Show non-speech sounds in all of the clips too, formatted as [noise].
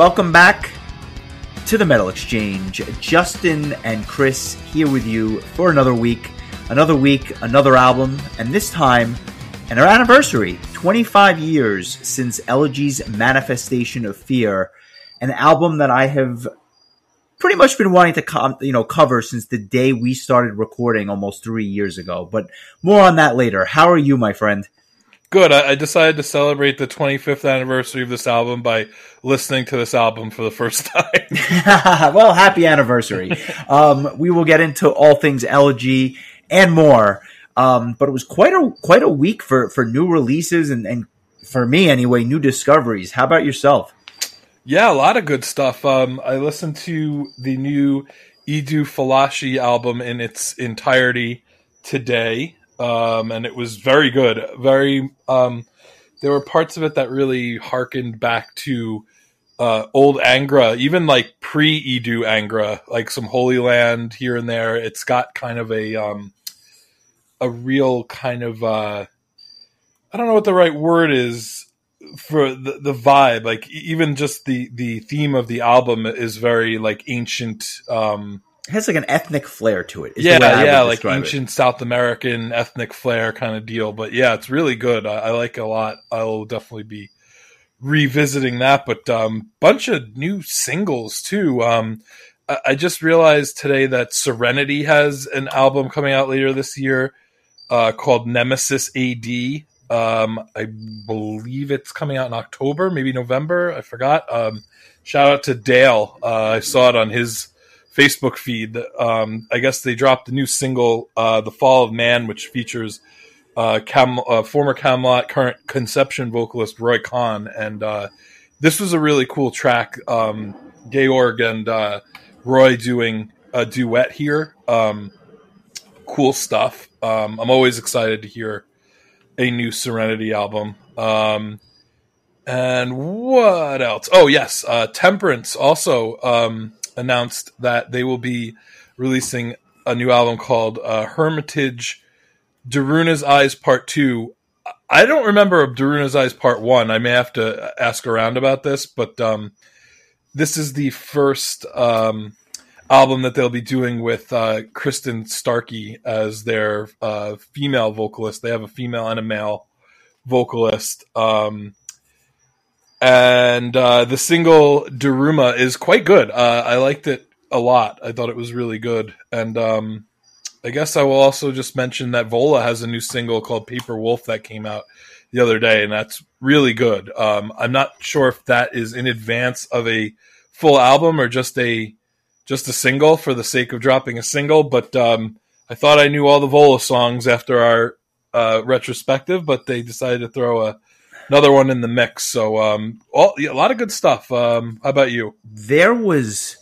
Welcome back to the Metal Exchange. Justin and Chris here with you for another week. Another week, another album, and this time, an anniversary 25 years since Elegy's Manifestation of Fear, an album that I have pretty much been wanting to com- you know cover since the day we started recording almost three years ago. But more on that later. How are you, my friend? Good. I, I decided to celebrate the 25th anniversary of this album by listening to this album for the first [laughs] time. [laughs] well, happy anniversary. um, we will get into all things Elegy and more. Um, but it was quite a quite a week for for new releases and, and for me anyway, new discoveries. How about yourself? Yeah, a lot of good stuff. Um, I listened to the new Edu Falaschi album in its entirety today, um, and it was very good. Very, um, there were parts of it that really harkened back to uh, old Angra, even like pre Edu Angra, like some Holy Land here and there. It's got kind of a um, a real kind of uh, I don't know what the right word is for the, the vibe like even just the the theme of the album is very like ancient um has like an ethnic flair to it yeah yeah like ancient it. south american ethnic flair kind of deal but yeah it's really good I, I, like it a lot i'll definitely be revisiting that but um bunch of new singles too um I, I just realized today that serenity has an album coming out later this year uh, called Nemesis AD. Um, I believe it's coming out in October, maybe November. I forgot. Um, shout out to Dale. Uh, I saw it on his Facebook feed. Um, I guess they dropped the new single, uh, "The Fall of Man," which features uh, Cam- uh, former Kamelot, current Conception vocalist Roy Khan, and uh, this was a really cool track. Um, Georg and uh, Roy doing a duet here. Um, cool stuff. Um, I'm always excited to hear a new Serenity album. Um, and what else? Oh, yes. Uh, Temperance also um, announced that they will be releasing a new album called uh, Hermitage Daruma's Eyes Part 2. I don't remember Daruma's Eyes Part 1. I may have to ask around about this, but um, this is the first um, album that they'll be doing with uh, Kristin Starkey as their uh, female vocalist. They have a female and a male vocalist. Um, and uh, the single Daruma is quite good. Uh, I liked it a lot. I thought it was really good. And um, I guess I will also just mention that Vola has a new single called Paper Wolf that came out the other day, and that's really good. Um, I'm not sure if that is in advance of a full album or just a just a single for the sake of dropping a single. But um, I thought I knew all the Vola songs after our uh, retrospective, but they decided to throw a, another one in the mix. So um, all, a lot of good stuff. Um, how about you? There was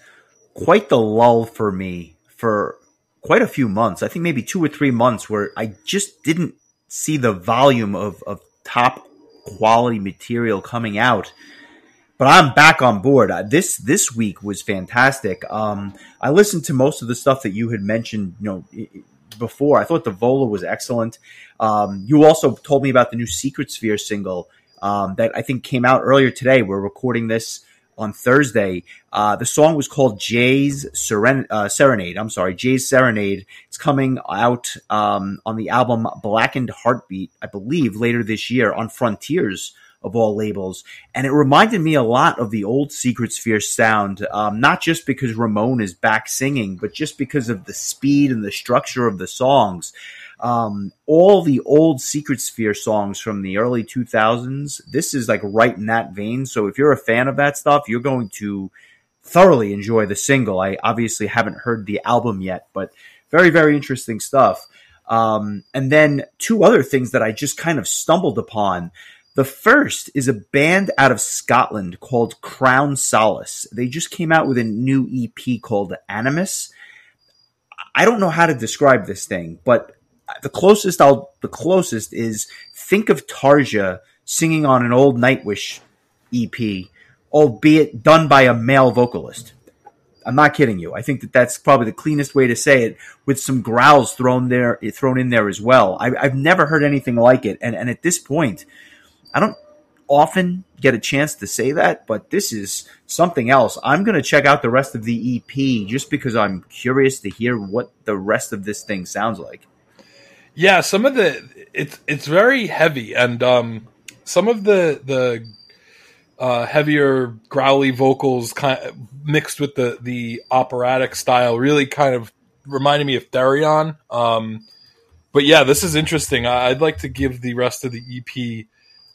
quite the lull for me for quite a few months. I think maybe two or three months where I just didn't see the volume of, of top quality material coming out but I'm back on board. Uh, this this week was fantastic. Um, I listened to most of the stuff that you had mentioned, you know, before. I thought the Vola was excellent. Um, you also told me about the new Secret Sphere single um, that I think came out earlier today. We're recording this on Thursday. Uh, the song was called Jay's Seren- uh, Serenade. I'm sorry, Jay's Serenade. It's coming out um, on the album Blackened Heartbeat, I believe, later this year on Frontiers of all labels. And it reminded me a lot of the old Secret Sphere sound, um, not just because Ramon is back singing, but just because of the speed and the structure of the songs. Um, all the old Secret Sphere songs from the early 2000s, this is like right in that vein. So if you're a fan of that stuff, you're going to thoroughly enjoy the single. I obviously haven't heard the album yet, but very, very interesting stuff. Um, and then two other things that I just kind of stumbled upon. The first is a band out of Scotland called Crown Solace. They just came out with a new EP called Animus. I don't know how to describe this thing, but the closest I'll the closest is think of Tarja singing on an old Nightwish EP, albeit done by a male vocalist. I'm not kidding you. I think that that's probably the cleanest way to say it, with some growls thrown there, thrown in there as well. I, have never heard anything like it, and and at this point, I don't often get a chance to say that, but this is something else. I'm to check out the rest of the EP just because I'm curious to hear what the rest of this thing sounds like. Yeah, some of the it's it's very heavy, and um, some of the the uh, heavier growly vocals kind of mixed with the the operatic style really kind of reminded me of Therion. Um, but yeah, this is interesting. I'd like to give the rest of the EP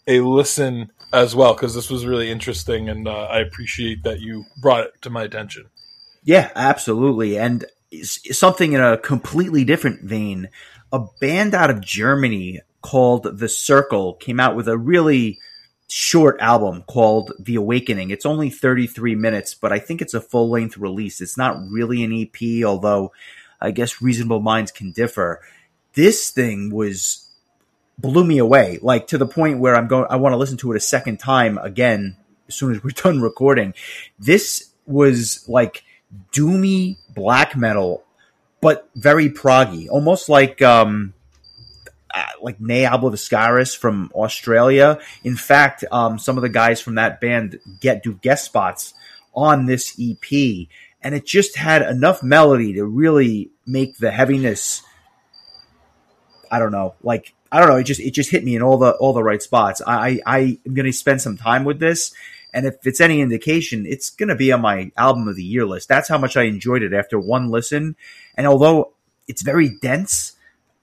a listen as well because this was really interesting, and uh, I appreciate that you brought it to my attention. Yeah, absolutely, and something in a completely different vein. A band out of Germany called The Circle came out with a really short album called The Awakening. It's only 33 minutes, but I think it's a full length release. It's not really an EP, although I guess reasonable minds can differ. This thing was blew me away, like to the point where I'm going, I want to listen to it a second time again as soon as we're [laughs] done recording. This was like doomy black metal, but very proggy, almost like, um, uh, like Ne Obliviscaris from Australia. In fact, um, some of the guys from that band get do guest spots on this EP, and it just had enough melody to really make the heaviness. I don't know, like I don't know. It just it just hit me in all the all the right spots. I I am going to spend some time with this, and if it's any indication, it's going to be on my album of the year list. That's how much I enjoyed it after one listen. And although it's very dense,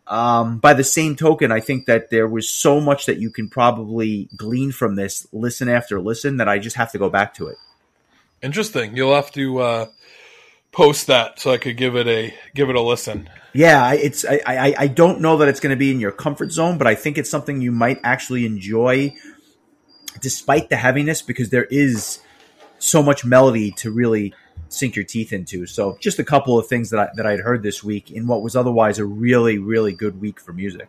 um, by the same token, I think that there was so much that you can probably glean from this listen after listen that I just have to go back to it. Interesting. You'll have to uh, post that so I could give it a give it a listen. Yeah, it's I, I, I don't know that it's going to be in your comfort zone, but I think it's something you might actually enjoy, despite the heaviness, because there is so much melody to really sink your teeth into. So, just a couple of things that I, that I'd heard this week in what was otherwise a really really good week for music.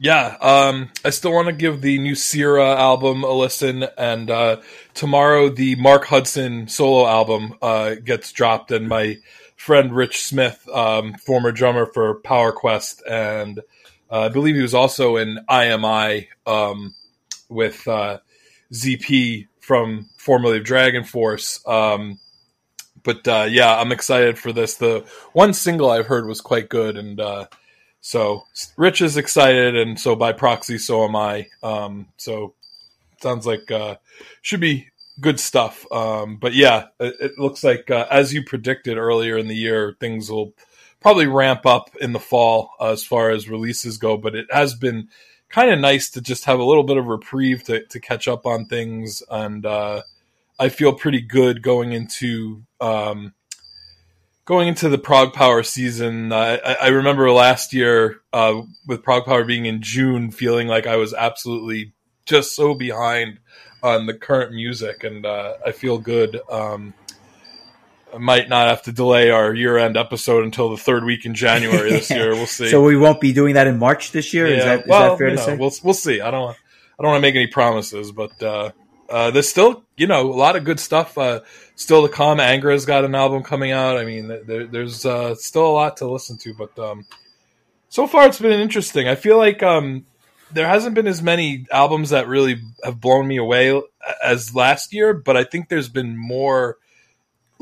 Yeah, um, I still want to give the new Sierra album a listen, and uh, tomorrow the Mark Hudson solo album uh, gets dropped, and my friend Rich Smith, um, former drummer for Power Quest, and uh, I believe he was also in IMI um, with uh, ZP from formerly of Dragon Force. Um, but uh, yeah, I'm excited for this. The one single I've heard was quite good, and uh, so Rich is excited, and so by proxy, so am I. Um, so sounds like uh, should be good stuff. Um, but yeah, it, it looks like uh, as you predicted earlier in the year, things will probably ramp up in the fall as far as releases go. But it has been kind of nice to just have a little bit of reprieve to, to catch up on things, and uh, I feel pretty good going into. Um, going into the ProgPower season, uh, I, I, remember last year uh, with ProgPower being in June, feeling like I was absolutely just so behind on the current music, and uh, I feel good. Um, might not have to delay our year-end episode until the third week in January this year. We'll [laughs] see. so we won't be doing that in March this year. Yeah, is that, is well, that fair to know, say? We'll we'll see. I don't want I don't want to make any promises, but uh, uh, there's still you know a lot of good stuff uh, still to come. Angra has got an album coming out. I mean, there, there's uh, still a lot to listen to, but um, so far it's been interesting. I feel like um, there hasn't been as many albums that really have blown me away as last year, but I think there's been more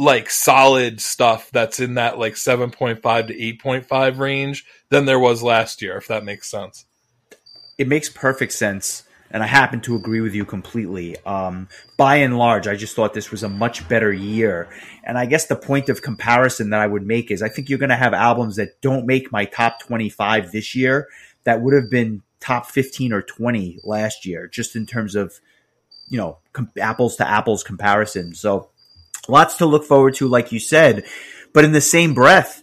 like solid stuff that's in that like 7.5 to 8.5 range than there was last year, if that makes sense. It makes perfect sense. And I happen to agree with you completely. Um, by and large, I just thought this was a much better year. And I guess the point of comparison that I would make is I think you're going to have albums that don't make my top 25 this year that would have been top 15 or 20 last year, just in terms of, you know, com- apples to apples comparison. So lots to look forward to, like you said. But in the same breath,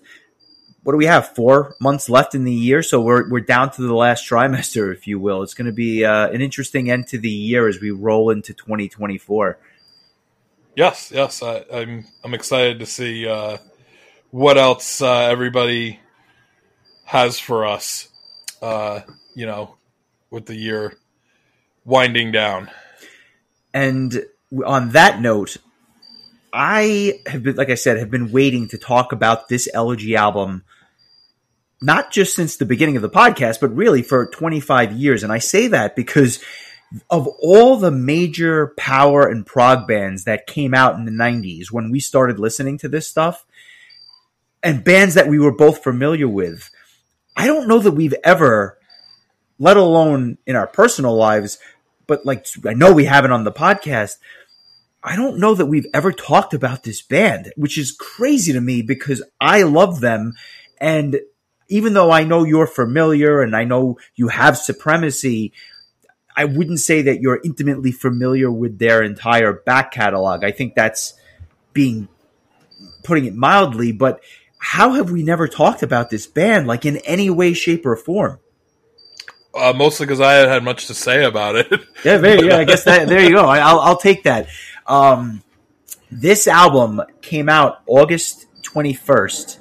what do we have? Four months left in the year, so we're we're down to the last trimester, if you will. It's going to be uh, an interesting end to the year as we roll into 2024. Yes, yes, I, am I'm, I'm excited to see uh, what else uh, everybody has for us. Uh, you know, with the year winding down. And on that note, I have been, like I said, have been waiting to talk about this Elegy album, not just since the beginning of the podcast, but really for 25 years. And I say that because of all the major power and prog bands that came out in the 90s when we started listening to this stuff and bands that we were both familiar with, I don't know that we've ever, let alone in our personal lives, but like I know we haven't on the podcast. I don't know that we've ever talked about this band, which is crazy to me because I love them. And even though I know you're familiar and I know you have supremacy, I wouldn't say that you're intimately familiar with their entire back catalog. I think that's being putting it mildly, but how have we never talked about this band like in any way, shape, or form? Uh, mostly because I had much to say about it. yeah, there go. I guess that there you go. [laughs] I, will I'll take that. Um, this album came out August twenty first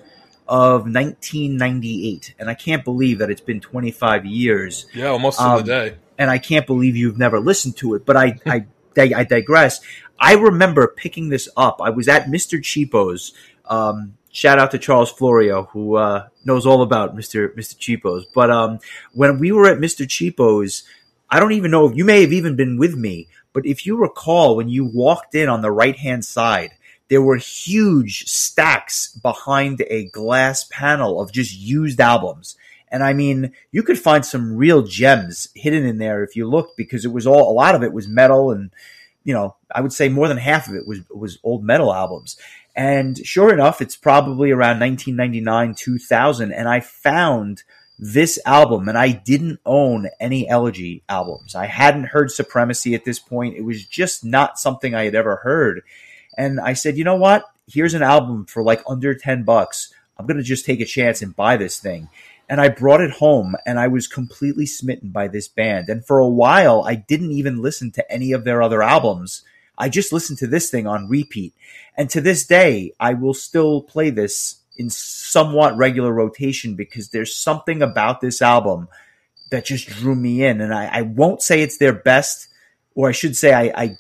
of 1998, and I can't believe that it's been 25 years. Yeah, almost um, to the day. And I can't believe you've never listened to it. But I, I, [laughs] I digress. I remember picking this up. I was at Mr. Cheapo's. Um, shout out to Charles Florio, who uh, knows all about Mr. Mr. Cheapo's. But um, when we were at Mr. Cheapo's, I don't even know if you may have even been with me, but if you recall, when you walked in on the right hand side, there were huge stacks behind a glass panel of just used albums. And I mean, you could find some real gems hidden in there if you looked because it was all, a lot of it was metal and, you know, I would say more than half of it was, was old metal albums. And sure enough, it's probably around 1999, 2000. And I found this album and I didn't own any Elegy albums. I hadn't heard Supremacy at this point. It was just not something I had ever heard. And I said, you know what? Here's an album for like under 10 bucks. I'm going to just take a chance and buy this thing. And I brought it home and I was completely smitten by this band. And for a while, I didn't even listen to any of their other albums. I just listened to this thing on repeat. And to this day, I will still play this in somewhat regular rotation because there's something about this album that just drew me in. And I, I won't say it's their best, or I should say I, I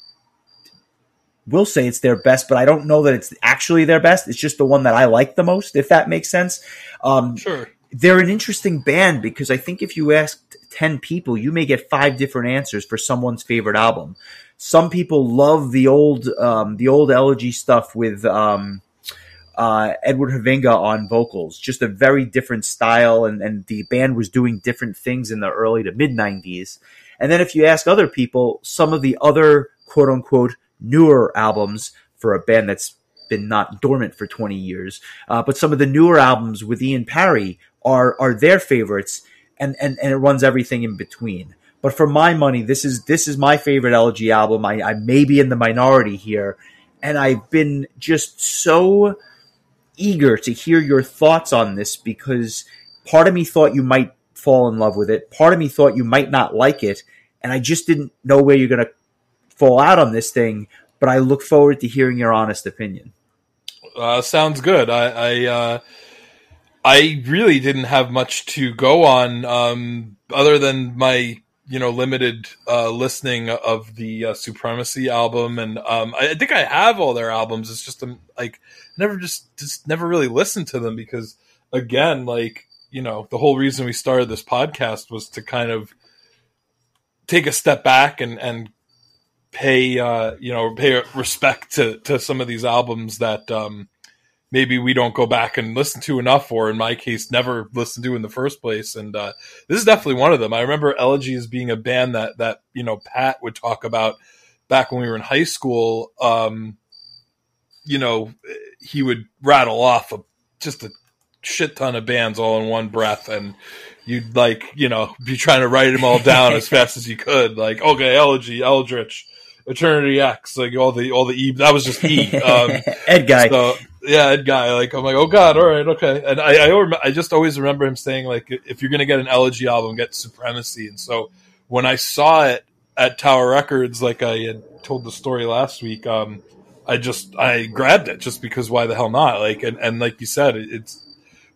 will say it's their best, but I don't know that it's actually their best. It's just the one that I like the most, if that makes sense. Um, sure. They're an interesting band because I think if you asked 10 people, you may get five different answers for someone's favorite album. Some people love the old, um, the old elegy stuff with, um, uh, Edward Hovinga on vocals, just a very different style, and, and the band was doing different things in the early to mid 90s. And then if you ask other people, some of the other quote unquote newer albums for a band that's been not dormant for 20 years. Uh, but some of the newer albums with Ian Parry are are their favorites, and, and, and it runs everything in between. But for my money, this is this is my favorite Elegy album. I, I may be in the minority here, and I've been just so eager to hear your thoughts on this because part of me thought you might fall in love with it. Part of me thought you might not like it, and I just didn't know where you're going to fall out on this thing, but I look forward to hearing your honest opinion. Uh, sounds good. I I, uh, I really didn't have much to go on um, other than my you know limited uh, listening of the uh, Supremacy album, and um, I, I, think I have all their albums. It's just um, like never just just never really listened to them because again, like you know, the whole reason we started this podcast was to kind of take a step back and and pay uh, you know pay respect to to some of these albums that um, maybe we don't go back and listen to enough, or in my case, never listened to in the first place. And uh, this is definitely one of them. I remember Elegy as being a band that that you know Pat would talk about back when we were in high school. Um, you know, he would rattle off a, just a shit ton of bands all in one breath, and you'd like you know be trying to write them all down as [laughs] fast as you could. Like okay, Elegy, Eldritch. Eternity X, like all the all the E. That was just E. [laughs] Um, Edguy. So, yeah, Edguy. Like I'm like, oh god, all right, okay. And I I, I just always remember him saying like, if you're gonna get an Elegy album, get Supremacy. And so when I saw it at Tower Records, like I had told the story last week, um, I just I grabbed it just because why the hell not? Like and and like you said, it's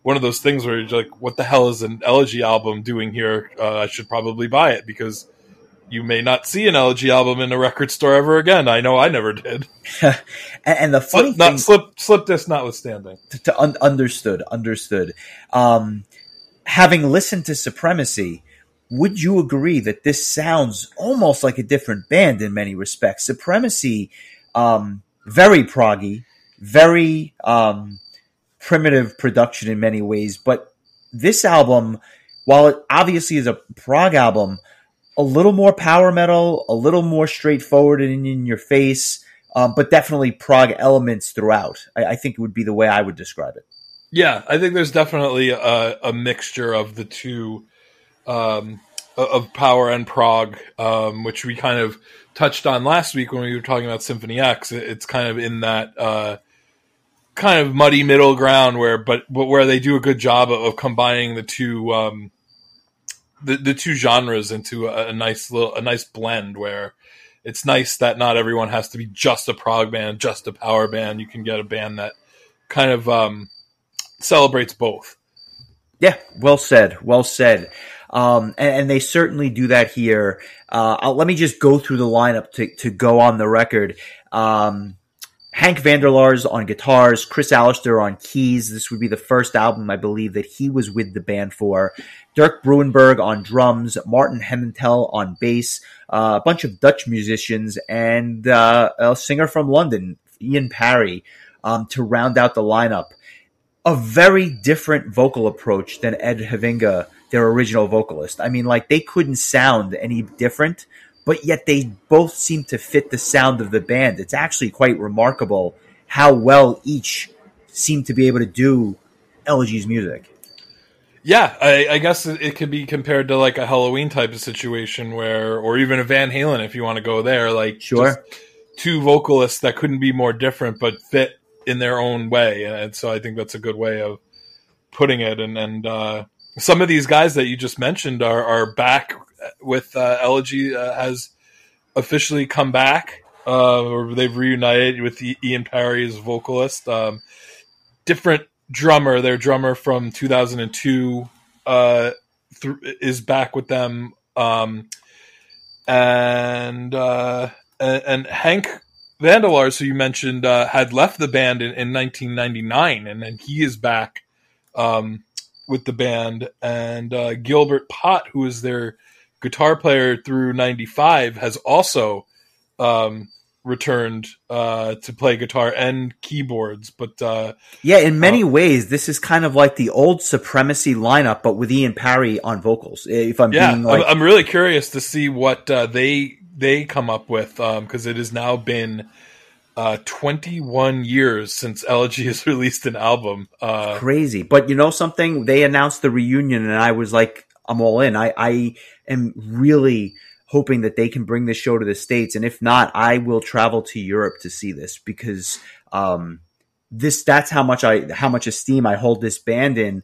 one of those things where you're like, what the hell is an Elegy album doing here? Uh, I should probably buy it because you may not see an Elegy album in a record store ever again. I know I never did. [laughs] and the funny slip, thing, not slip slip this notwithstanding. To, to un- understood, understood. Um, having listened to Supremacy, would you agree that this sounds almost like a different band in many respects? Supremacy, um, very proggy, very um, primitive production in many ways, but this album, while it obviously is a prog album, a little more power metal, a little more straightforward and in your face, um, but definitely prog elements throughout. I, I, think it would be the way I would describe it. Yeah, I think there's definitely a, a mixture of the two, um, of power and prog, um, which we kind of touched on last week when we were talking about Symphony X. It's kind of in that uh, kind of muddy middle ground where, but but where they do a good job of, of combining the two um, the the two genres into a, a, nice little a nice blend where it's nice that not everyone has to be just a prog band, just a power band. You can get a band that kind of um, celebrates both. Yeah, well said. Well said. Um, and, and, they certainly do that here. Uh, let me just go through the lineup to, to go on the record. Um, Hank van de Laars on guitars, Chris Allister on keys. This would be the first album I believe that he was with the band for. Dirk Bruinenberg on drums, Martin Helmantel on bass, uh, a bunch of Dutch musicians, and uh, a singer from London, Ian Parry, um, to round out the lineup. A very different vocal approach than Ed Hovinga, their original vocalist. I mean, like they couldn't sound any different but yet they both seem to fit the sound of the band. It's actually quite remarkable how well each seemed to be able to do Elegy's music. Yeah, I, I guess it, could be compared to like a Helloween type of situation where, or even a Van Halen if you want to go there. Like, sure, two vocalists that couldn't be more different but fit in their own way, and so I think that's a good way of putting it. And and uh, some of these guys that you just mentioned are are back with uh, Elegy uh, has officially come back, uh, or they've reunited with Ian Parry's vocalist. Um, different drummer, their drummer from 2002, uh, th- is back with them. Um, and, uh, and, Hank van de Laars, who you mentioned, uh, had left the band in, in 1999, and then he is back um, with the band. And uh, Gilbert Pot, who is their guitar player through 95 has also um, returned uh, to play guitar and keyboards but uh, yeah in many uh, ways this is kind of like the old supremacy lineup but with ian parry on vocals if i'm yeah being like... i'm really curious to see what uh, they they come up with because um, it has now been uh, 21 years since Elegy has [laughs] released an album. Uh, crazy. But you know something? They announced the reunion, and I was like, I'm all in. I, I am really hoping that they can bring this show to the states, and if not, I will travel to Europe to see this because um, this that's how much I how much esteem I hold this band in.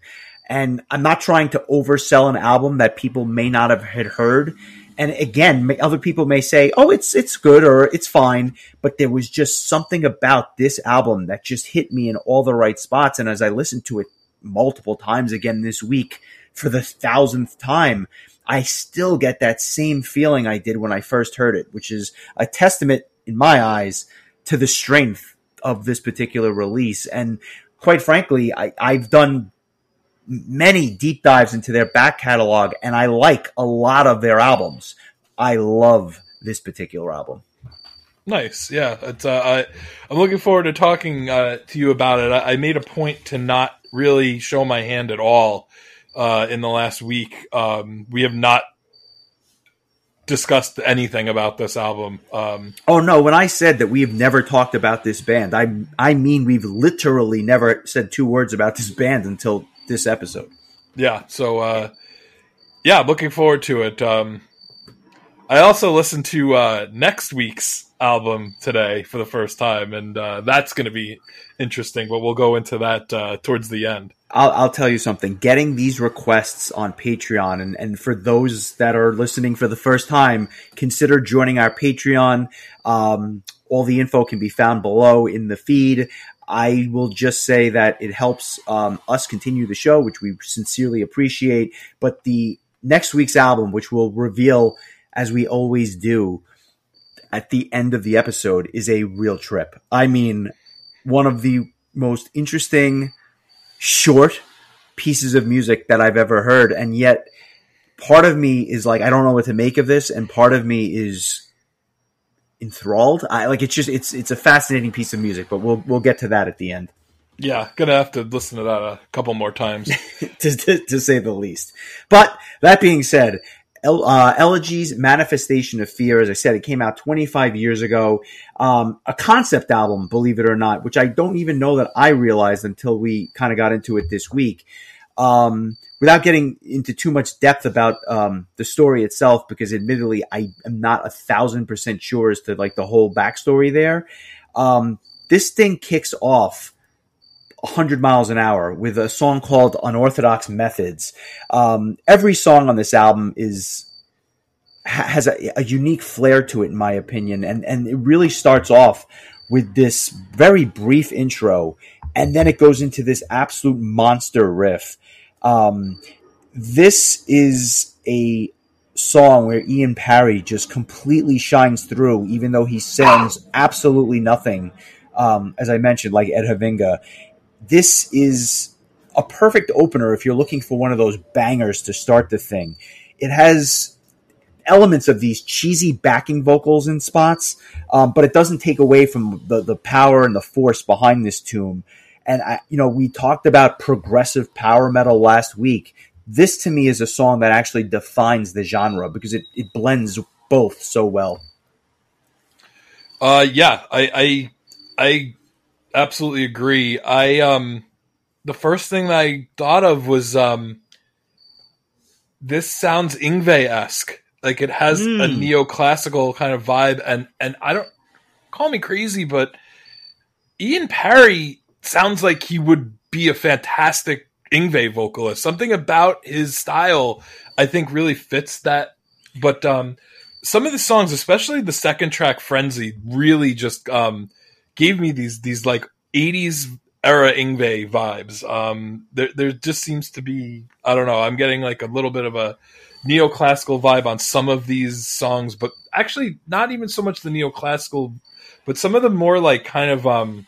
And I'm not trying to oversell an album that people may not have had heard. And again, other people may say, "Oh, it's it's good or it's fine," but there was just something about this album that just hit me in all the right spots. And as I listened to it multiple times again this week for the thousandth time, I still get that same feeling I did when I first heard it, which is a testament in my eyes to the strength of this particular release. And quite frankly, I, I've done many deep dives into their back catalog and I like a lot of their albums. I love this particular album. Nice, yeah. It's, uh, I, I'm looking forward to talking uh, to you about it. I, I, made a point to not really show my hand at all uh, in the last week. Um, we have not discussed anything about this album. Um, oh no! When I said that we have never talked about this band, I I mean we've literally never said two words about this band until this episode. Yeah. So uh, yeah, looking forward to it. Um, I also listened to uh, next week's album today for the first time, and uh, that's going to be interesting. But we'll go into that uh, towards the end. I'll, I'll, tell you something. Getting these requests on Patreon, and, and for those that are listening for the first time, consider joining our Patreon. Um, all the info can be found below in the feed. I will just say that it helps um, us continue the show, which we sincerely appreciate. But the next week's album, which we'll reveal as we always do at the end of the episode, is a real trip. I mean, one of the most interesting short pieces of music that I've ever heard, and yet part of me is like I don't know what to make of this, and part of me is enthralled. I like it's just it's it's a fascinating piece of music, but we'll we'll get to that at the end. Yeah, gonna have to listen to that a couple more times, [laughs] to, to, to say the least. But that being said, El, uh, Elegy's Manifestation of Fear, as I said, it came out 25 years ago. Um, a concept album, believe it or not, which I don't even know that I realized until we kind of got into it this week. Um, without getting into too much depth about um, the story itself, because admittedly, I am not a thousand percent sure as to like the whole backstory there. Um, this thing kicks off 100 miles an hour with a song called Unorthodox Methods. Um, every song on this album is has a, a, unique flair to it, in my opinion, and and it really starts off with this very brief intro, and then it goes into this absolute monster riff. Um, this is a song where Ian Parry just completely shines through, even though he sings absolutely nothing. Um, as I mentioned, like Ed Hovinga, this is a perfect opener if you're looking for one of those bangers to start the thing. It has elements of these cheesy backing vocals in spots, um, but it doesn't take away from the, the power and the force behind this tune. And I, you know, we talked about progressive power metal last week. This to me is a song that actually defines the genre because it, it blends both so well. Uh, yeah, I, I, I absolutely agree. I um the first thing that I thought of was um this sounds Yngwie esque. Like it has mm. a hmm. neoclassical kind of vibe and and I don't call me crazy, but Ian Parry sounds like he would be a fantastic Yngwie vocalist. Something about his style I think really fits that. But um some of the songs, especially the second track Frenzy, really just um gave me these these like 80s era Yngwie vibes. Um, there there just seems to be I don't know. I'm getting like a little bit of a neoclassical vibe on some of these songs, but actually not even so much the neoclassical, but some of the more like kind of um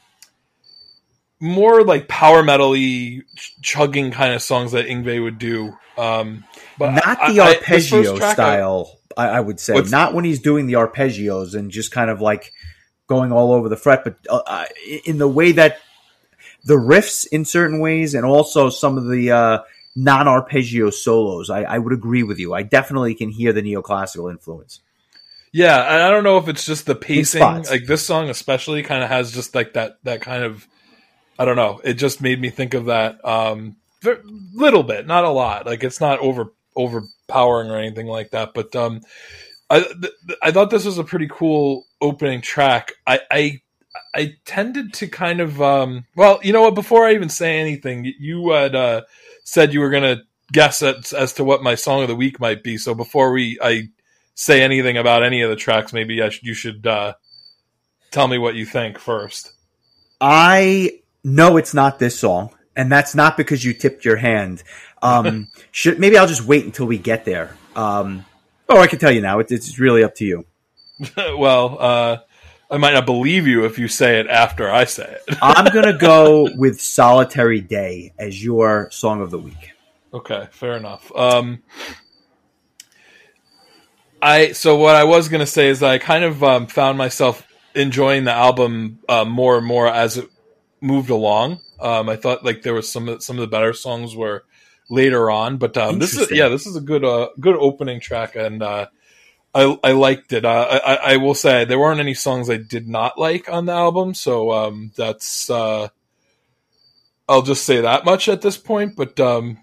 more like power metally chugging kind of songs that Yngwie would do. Um, but not the I, arpeggio I, style. I, I, would say not when he's doing the arpeggios and just kind of like going all over the fret, but uh, uh, in the way that the riffs in certain ways, and also some of the uh, non arpeggio solos, I, I, would agree with you. I definitely can hear the neoclassical influence. Yeah, I don't know if it's just the pacing. Like this song, especially, kind of has just like that that kind of. I don't know. It just made me think of that um, little bit, not a lot. Like it's not over overpowering or anything like that. But um, I th- I thought this was a pretty cool opening track. I I, I tended to kind of um, well, you know what? Before I even say anything, you had uh, said you were going to guess at, as to what my song of the week might be. So before we I say anything about any of the tracks, maybe I you should uh, tell me what you think first. I know it's not this song, and that's not because you tipped your hand. Um, [laughs] should maybe I'll just wait until we get there. Um, Oh, I can tell you now. It's, it's really up to you. [laughs] well, uh, I might not believe you if you say it after I say it. [laughs] I'm going to go with Solitary Day as your song of the week. Okay, fair enough. Um, I so what I was going to say is I kind of um, found myself enjoying the album uh, more and more as it moved along. Um, I thought like there was some some of the better songs were later on. But um, this is yeah, this is a good uh, good opening track, and uh, I I liked it. Uh, I I will say there weren't any songs I did not like on the album, so um, that's uh, I'll just say that much at this point. But um,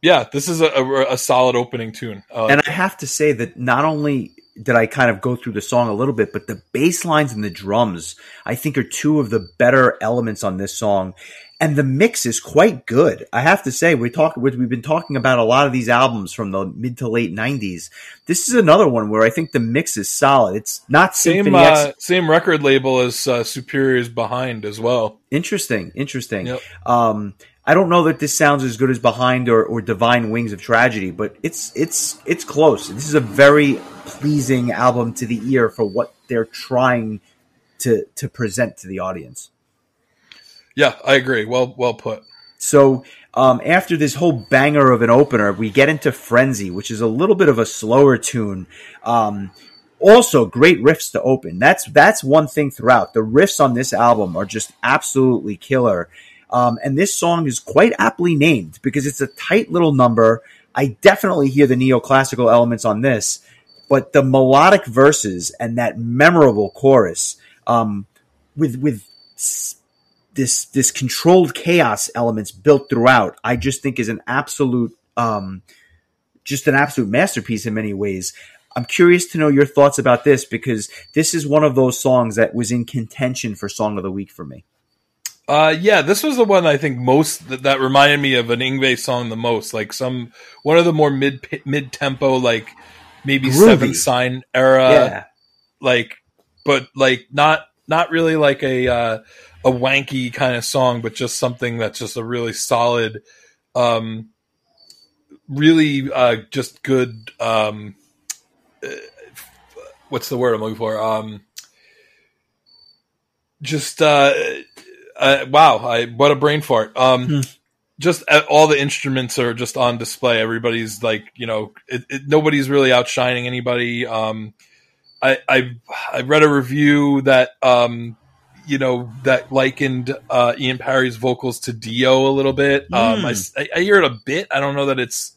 yeah, this is a, a, a solid opening tune, and I have to say that not only did I kind of go through the song a little bit, but the bass lines and the drums, I think, are two of the better elements on this song and the mix is quite good. I have to say, we talk we've been talking about a lot of these albums from the mid to late '90s. This is another one where I think the mix is solid. It's not same uh, same record label as uh, Superior's Behind as well. Interesting, interesting. Yep. Um, I don't know that this sounds as good as Behind or, or Divine Wings of Tragedy, but it's it's it's close. This is a very pleasing album to the ear for what they're trying to to present to the audience. Yeah, I agree. Well, well put. So um, after this whole banger of an opener, we get into Frenzy, which is a little bit of a slower tune. Um, also, great riffs to open. That's that's one thing throughout. The riffs on this album are just absolutely killer. Um, and this song is quite aptly named because it's a tight little number. I definitely hear the neoclassical elements on this, but the melodic verses and that memorable chorus um, with with this this controlled chaos elements built throughout, I just think is an absolute um, just an absolute masterpiece in many ways. I'm curious to know your thoughts about this because this is one of those songs that was in contention for song of the week for me. Uh, yeah, this was the one I think most that, that reminded me of an Yngwie song the most. Like some one of the more mid mid tempo, like maybe Groovy. Seventh Sign era, yeah. like, but like not not really like a uh, a wanky kind of song, but just something that's just a really solid, um, really uh, just good. Um, uh, what's the word I'm looking for? Um, just uh, uh, wow! I what a brain fart. Um, hmm. Just uh, all the instruments are just on display. Everybody's like, you know, it, it, nobody's really outshining anybody. Um, I, I I read a review that um, you know that likened uh, Ian Parry's vocals to Dio a little bit. Mm. Um, I. I, hear it a bit. I don't know that it's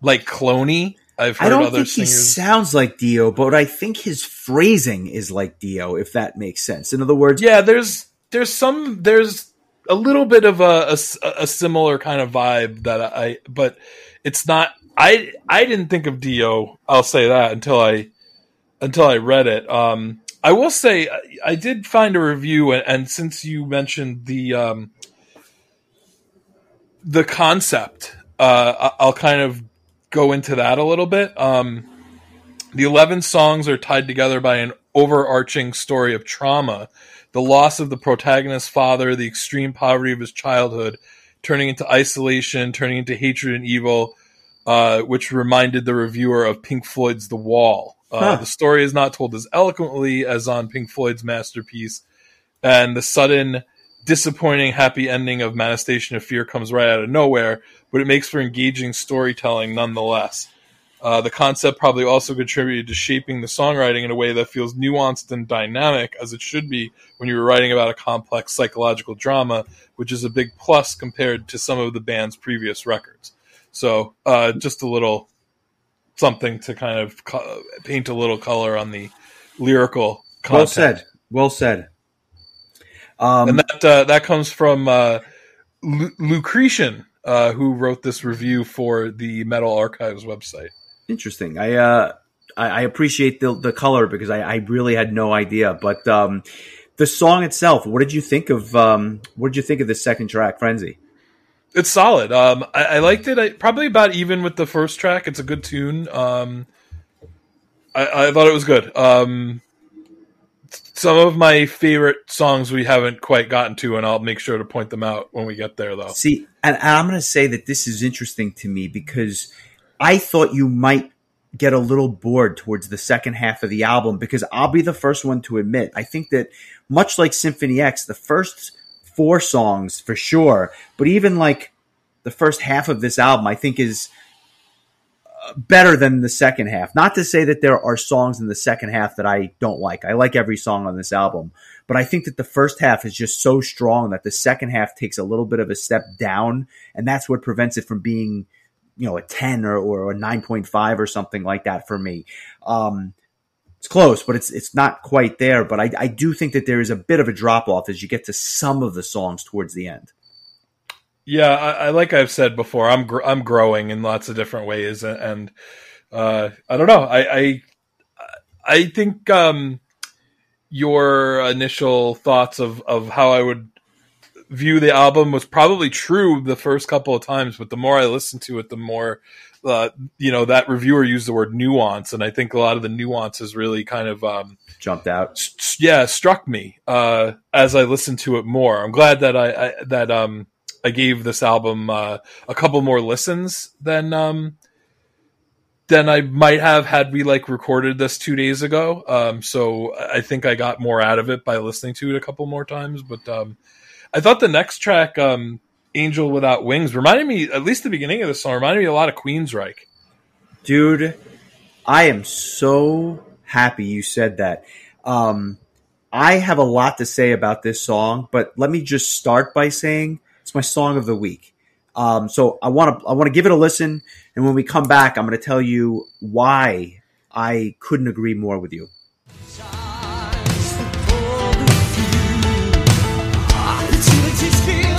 like clony. I've heard I don't other think singers. he sounds like Dio, but I think his phrasing is like Dio, if that makes sense. In other words, yeah, there's there's some there's a little bit of a, a, a similar kind of vibe that I, but it's not. I I didn't think of Dio. I'll say that until I until I read it. Um, I will say I did find a review, and, and since you mentioned the um, the concept, uh, I'll kind of go into that a little bit. Um, the eleven songs are tied together by an overarching story of trauma, the loss of the protagonist's father, the extreme poverty of his childhood, turning into isolation, turning into hatred and evil, uh, which reminded the reviewer of Pink Floyd's The Wall. Uh, huh. The story is not told as eloquently as on Pink Floyd's masterpiece, and the sudden, disappointing happy ending of Manifestation of Fear comes right out of nowhere, but it makes for engaging storytelling nonetheless. Uh, the concept probably also contributed to shaping the songwriting in a way that feels nuanced and dynamic, as it should be when you were writing about a complex psychological drama, which is a big plus compared to some of the band's previous records. So, uh, just a little something to kind of co- paint a little color on the lyrical. Content. Well said. Well said. Um, and that uh, that comes from uh, Lu- Lucretian, uh, who wrote this review for the Metal Archives website. Interesting. I uh, I, I, appreciate the the color because I, I really had no idea. But um, the song itself, what did you think of? Um, what did you think of the second track, Frenzy? It's solid. Um, I, I, liked it. I, probably about even with the first track. It's a good tune. Um, I, I, thought it was good. Um, some of my favorite songs we haven't quite gotten to, and I'll make sure to point them out when we get there, though. See, and, and I'm going to say that this is interesting to me because I thought you might get a little bored towards the second half of the album because I'll be the first one to admit I think that much like Symphony X, the first four songs for sure. But even like the first half of this album, I think is uh, better than the second half. Not to say that there are songs in the second half that I don't like. I like every song on this album. But I think that the first half is just so strong that the second half takes a little bit of a step down. And that's what prevents it from being, you know, a 10 or, or a 9.5 or something like that for me. Um, it's close, but it's it's not quite there. But I, I do think that there is a bit of a drop off as you get to some of the songs towards the end. Yeah, I, I like I've said before, I'm gr- I'm growing in lots of different ways, and uh, I don't know. I I, I think um, your initial thoughts of of how I would view the album was probably true the first couple of times, but the more I listened to it, the more uh, you know that reviewer used the word nuance, and I think a lot of the nuances really kind of um, jumped out. St- yeah, struck me uh, as I listened to it more. I'm glad that I, I that um, I gave this album uh, a couple more listens than um, than I might have had we like recorded this two days ago. Um, so I think I got more out of it by listening to it a couple more times. But um, I thought the next track, um, Angel Without Wings reminded me, at least the beginning of the song, reminded me a lot of Queensryche. Dude, I am so happy you said that. Um, I have a lot to say about this song, but let me just start by saying it's my song of the week. Um, so I want to I want to give it a listen, and when we come back, I'm going to tell you why I couldn't agree more with you. You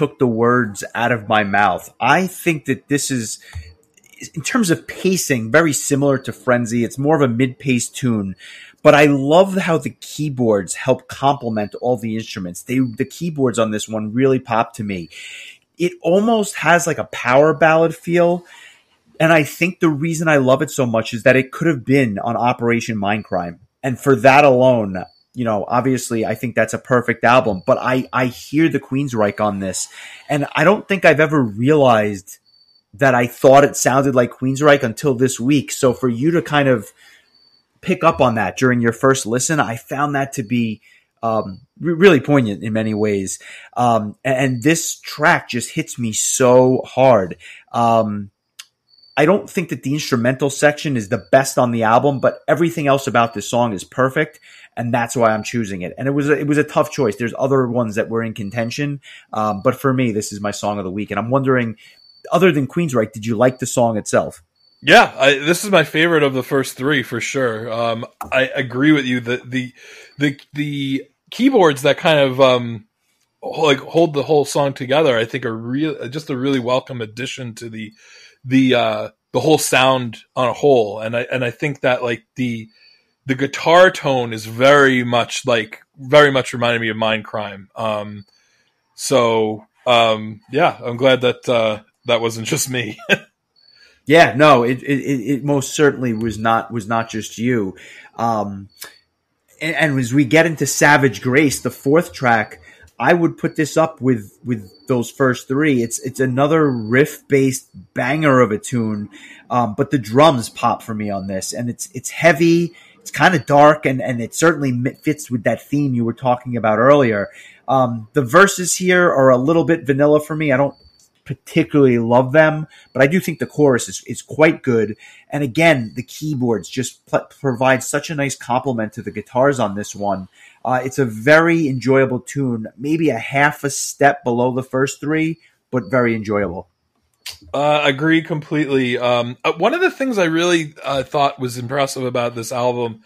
took the words out of my mouth. I think that this is, in terms of pacing, very similar to Frenzy. It's more of a mid paced tune, but I love how the keyboards help complement all the instruments. They, the keyboards on this one really pop to me. It almost has like a power ballad feel. And I think the reason I love it so much is that it could have been on Operation Mindcrime. And for that alone, you know, obviously I think that's a perfect album, but I, I hear the Queensryche on this and I don't think I've ever realized that I thought it sounded like Queensryche until this week. So for you to kind of pick up on that during your first listen, I found that to be, um, really poignant in many ways. Um, and this track just hits me so hard. Um, I don't think that the instrumental section is the best on the album, but everything else about this song is perfect and that's why I'm choosing it. And it was a, it was a tough choice. There's other ones that were in contention, um, but for me, this is my song of the week. And I'm wondering, other than Queensryche, did you like the song itself? Yeah, I, this is my favorite of the first three for sure. Um, I agree with you that the the the keyboards that kind of um, like hold the whole song together, I think are real just a really welcome addition to the the uh, the whole sound on a whole. And I and I think that like the the guitar tone is very much like very much reminded me of Mindcrime. Um, so um, yeah, I'm glad that uh, that wasn't just me. [laughs] yeah, no, it, it, it most certainly was not was not just you. Um, and, and as we get into Savage Grace, the fourth track, I would put this up with with those first three. It's it's another riff based banger of a tune, um, but the drums pop for me on this, and it's it's heavy it's kind of dark and, and it certainly fits with that theme you were talking about earlier. Um, the verses here are a little bit vanilla for me. I don't particularly love them, but I do think the chorus is, is quite good. And again, the keyboards just pl- provide such a nice complement to the guitars on this one. Uh, it's a very enjoyable tune, maybe a half a step below the first three, but very enjoyable. Uh, agree completely. Um, uh, one of the things I really uh, thought was impressive about this album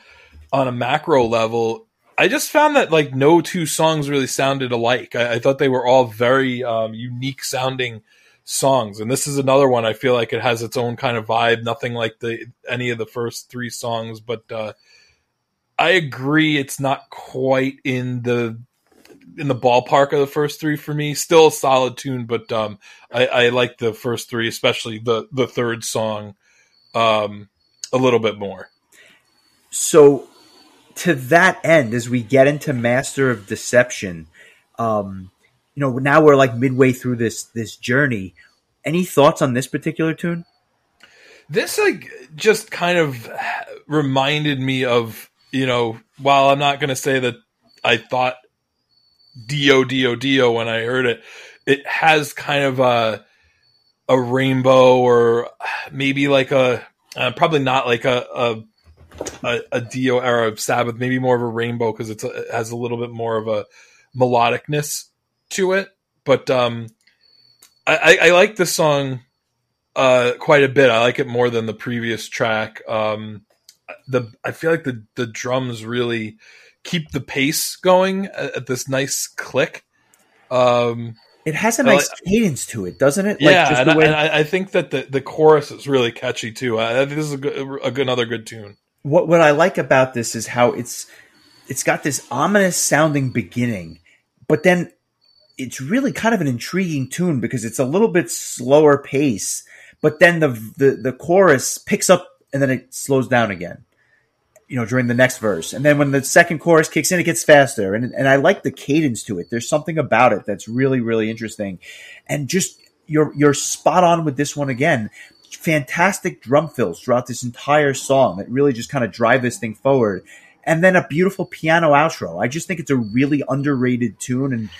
on a macro level, I just found that like no two songs really sounded alike. I, I thought they were all very um, unique sounding songs, and this is another one. I feel like it has its own kind of vibe. Nothing like the any of the first three songs, but uh, I agree it's not quite in the in the ballpark of the first three for me. Still a solid tune, but um, I, I like the first three, especially the the third song, um, a little bit more. So, to that end, as we get into Master of Deception, um, you know, now we're like midway through this this journey. Any thoughts on this particular tune? This like just kind of reminded me of you know, while I'm not going to say that I thought Dio Dio Dio when I heard it. It has kind of a a rainbow or maybe like a uh, probably not like a, a a, a Dio era of Sabbath, maybe more of a rainbow because it has a little bit more of a melodicness to it. But um, I, I, like this song uh, quite a bit. I like it more than the previous track. Um, the I feel like the the drums really keep the pace going at, at this nice click. Um, it has a nice like, cadence to it, doesn't it? Like yeah, and, way- I, and, I, think that the, the chorus is really catchy too. I think this is a good, a good, another good tune. What what I like about this is how it's it's got this ominous sounding beginning, but then it's really kind of an intriguing tune because it's a little bit slower pace, but then the the, the chorus picks up and then it slows down again you know, during the next verse. And then when the second chorus kicks in, it gets faster. And, and I like the cadence to it. There's something about it that's really, really interesting. And just, you're, you're spot on with this one again. Fantastic drum fills throughout this entire song that really just kind of drive this thing forward. And then a beautiful piano outro. I just think it's a really underrated tune. And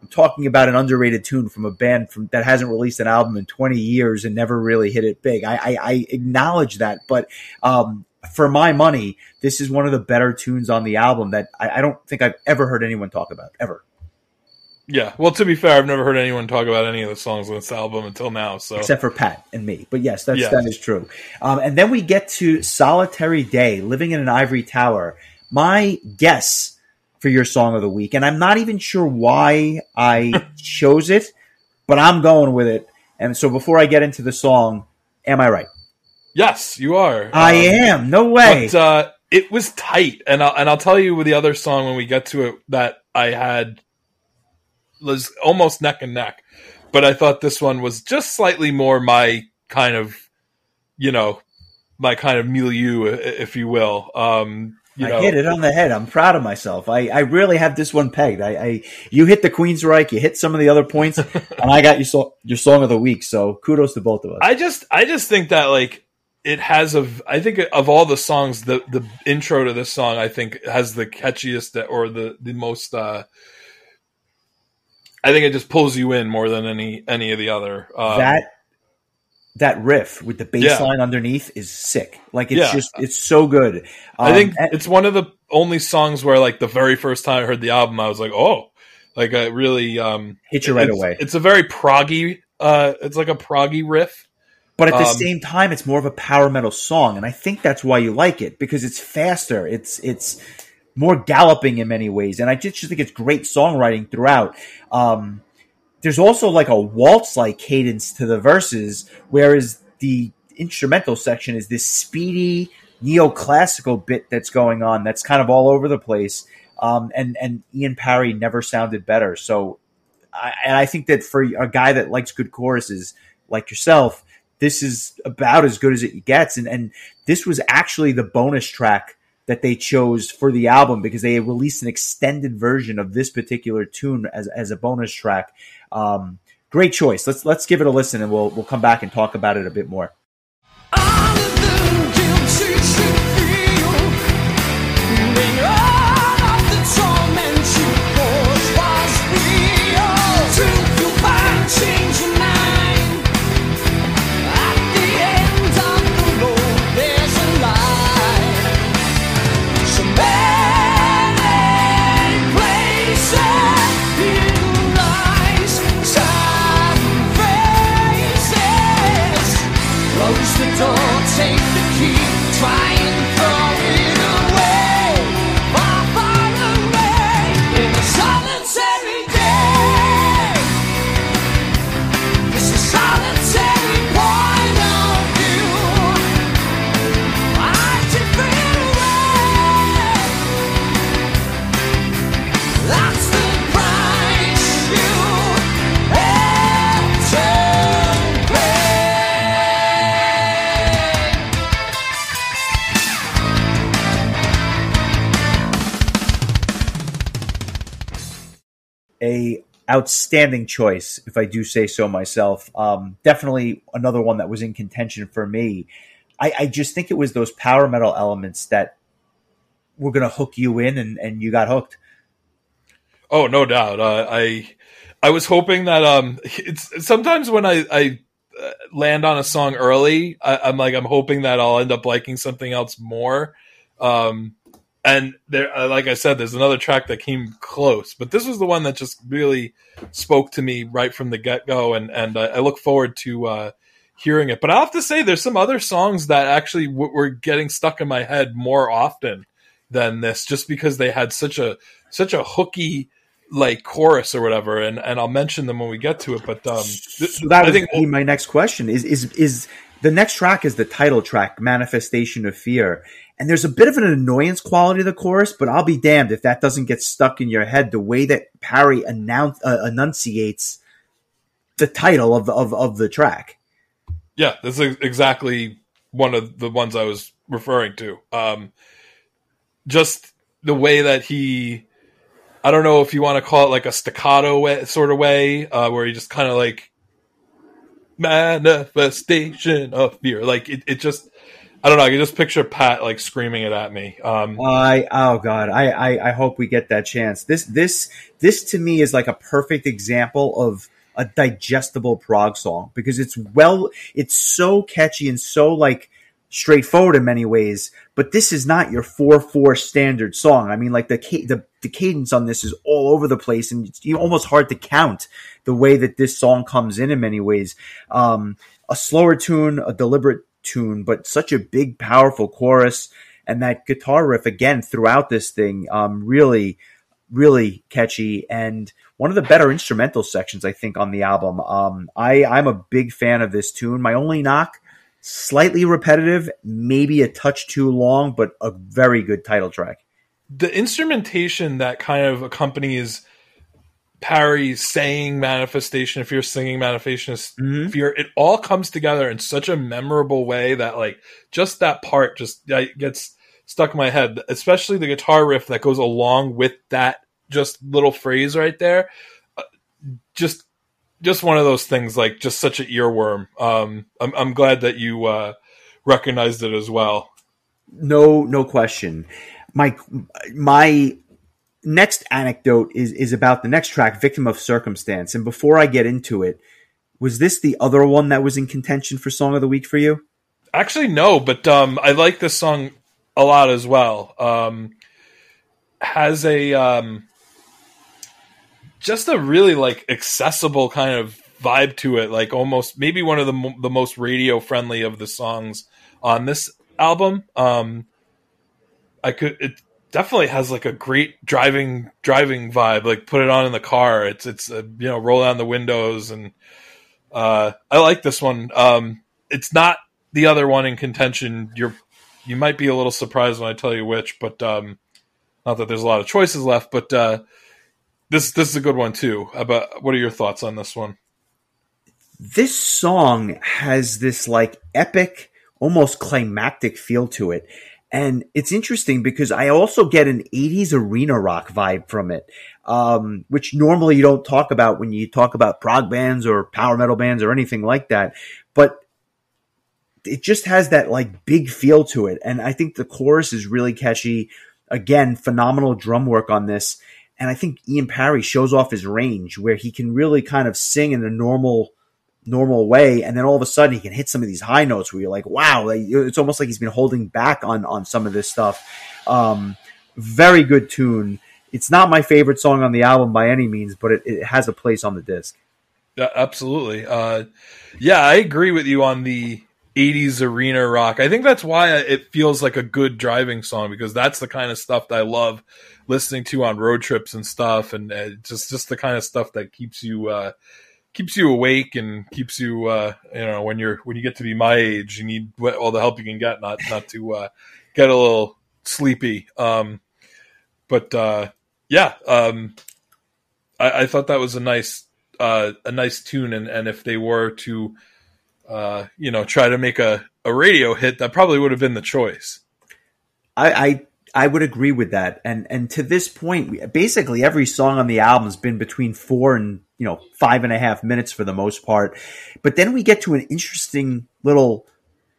I'm talking about an underrated tune from a band from that hasn't released an album in 20 years and never really hit it big. I, I, I acknowledge that, but um, for my money, this is one of the better tunes on the album that I, I, don't think I've ever heard anyone talk about ever. Yeah, well, to be fair, I've never heard anyone talk about any of the songs on this album until now. So except for Pat and me, but yes, that's yeah. that is true. Um, and then we get to "Solitary Day," "Living in an Ivory Tower." My guess for your song of the week, and I'm not even sure why I [laughs] chose it, but I'm going with it. And so, before I get into the song, am I right? Yes, you are. I um, am. No way. But, uh, it was tight, and I'll, and I'll tell you with the other song when we get to it that I had was almost neck and neck, but I thought this one was just slightly more my kind of, you know, my kind of milieu, if you will. Um, you I hit it on the head. I'm proud of myself. I, I really have this one pegged. I, I you hit the Queensryche, you hit some of the other points, [laughs] and I got your so, your song of the week. So kudos to both of us. I just I just think that like it has a I think of all the songs the the intro to this song I think has the catchiest or the the most uh I think it just pulls you in more than any any of the other um, that that riff with the bass yeah. line underneath is sick like it's yeah. just it's so good um, I think and, it's one of the only songs where like the very first time I heard the album I was like oh like I really um hit you right away it's a very proggy uh it's like a proggy riff but at the um, same time, it's more of a power metal song, and I think that's why you like it because it's faster. It's it's more galloping in many ways, and I just, just think it's great songwriting throughout. Um, there's also like a waltz-like cadence to the verses, whereas the instrumental section is this speedy neoclassical bit that's going on that's kind of all over the place. Um, and and Ian Parry never sounded better. So, I, and I think that for a guy that likes good choruses like yourself, this is about as good as it gets. And, and this was actually the bonus track that they chose for the album because they released an extended version of this particular tune as, as a bonus track. Um, great choice. Let's let's give it a listen and we'll we'll come back and talk about it a bit more. Outstanding choice, if I do say so myself. Um, definitely another one that was in contention for me. I, I just think it was those power metal elements that were going to hook you in, and, and you got hooked. Oh, no doubt. Uh, I I was hoping that um, it's sometimes when I, I uh, land on a song early, I, am like I'm hoping that I'll end up liking something else more. Um, and there uh, like i said there's another track that came close but this was the one that just really spoke to me right from the get-go and and uh, i look forward to uh, hearing it. But I have to say, there's some other songs that actually w- were getting stuck in my head more often than this, just because they had such a such a hooky like chorus or whatever. And and I'll mention them when we get to it. But um, th- So that I think be my next question. Is is is the next track is the title track, "Manifestation of Fear," and there's a bit of an annoyance quality to the chorus. But I'll be damned if that doesn't get stuck in your head. The way that Parry announce, uh, enunciates the title of the, of of the track. Yeah, this is exactly one of the ones I was referring to. Um, just the way that he, I don't know if you want to call it like a staccato way, sort of way, uh, where he just kind of like manifestation of fear. Like it, it just, I don't know. I can just picture Pat like screaming it at me. Um, I oh god, I, I I hope we get that chance. This this this to me is like a perfect example of a digestible prog song because it's well, it's so catchy and so like straightforward in many ways. But this is not your four four standard song. I mean, like the the the cadence on this is all over the place and it's almost hard to count the way that this song comes in in many ways. Um, a slower tune, a deliberate tune, but such a big, powerful chorus. And that guitar riff again throughout this thing, um, really, really catchy and one of the better instrumental sections, I think, on the album. Um, I, I'm a big fan of this tune. My only knock, slightly repetitive, maybe a touch too long, but a very good title track. the instrumentation that kind of accompanies Parry saying manifestation, if you're singing manifestation Mhm. fear, it all comes together in such a memorable way that like just that part just gets stuck in my head, especially the guitar riff that goes along with that just little phrase right there. Uh, Just just one of those things like just such an earworm. Um I'm I'm glad that you uh recognized it as well. No, no question. My my next anecdote is is about the next track, "Victim of Circumstance." And before I get into it, was this the other one that was in contention for Song of the Week for you? Actually, no, but um, I like this song a lot as well. Um, has a um, just a really like accessible kind of vibe to it, like almost maybe one of the mo- the most radio friendly of the songs on this album. Um, I could it definitely has like a great driving driving vibe. Like put it on in the car. It's it's uh, you know roll down the windows and uh, I like this one. Um, it's not the other one in contention. You're you might be a little surprised when I tell you which, but um, not that there's a lot of choices left. But uh, this this is a good one too. About what are your thoughts on this one? this song has this like epic, almost climactic feel to it. And it's interesting because I also get an 80s arena rock vibe from it, um, which normally you don't talk about when you talk about prog bands or power metal bands or anything like that. But it just has that like big feel to it. And I think the chorus is really catchy. Again, phenomenal drum work on this. And I think Ian Parry shows off his range where he can really kind of sing in a normal normal way and then all of a sudden he can hit some of these high notes where you're like wow it's almost like he's been holding back on on some of this stuff um very good tune it's not my favorite song on the album by any means but it, it has a place on the disc Yeah, absolutely. Uh, yeah, I agree with you on the 80s arena rock. I think that's why it feels like a good driving song because that's the kind of stuff that I love listening to on road trips and stuff, and uh, just just the kind of stuff that keeps you uh, keeps you awake and keeps you uh, you know when you're when you get to be my age, you need all the help you can get not not to uh, get a little sleepy. Um, but uh, yeah, um, I, I thought that was a nice uh, a nice tune, and, and if they were to, uh, you know, try to make a, a radio hit, that probably would have been the choice. I, I I would agree with that. And and to this point, basically every song on the album has been between four and you know five and a half minutes for the most part. But then we get to an interesting little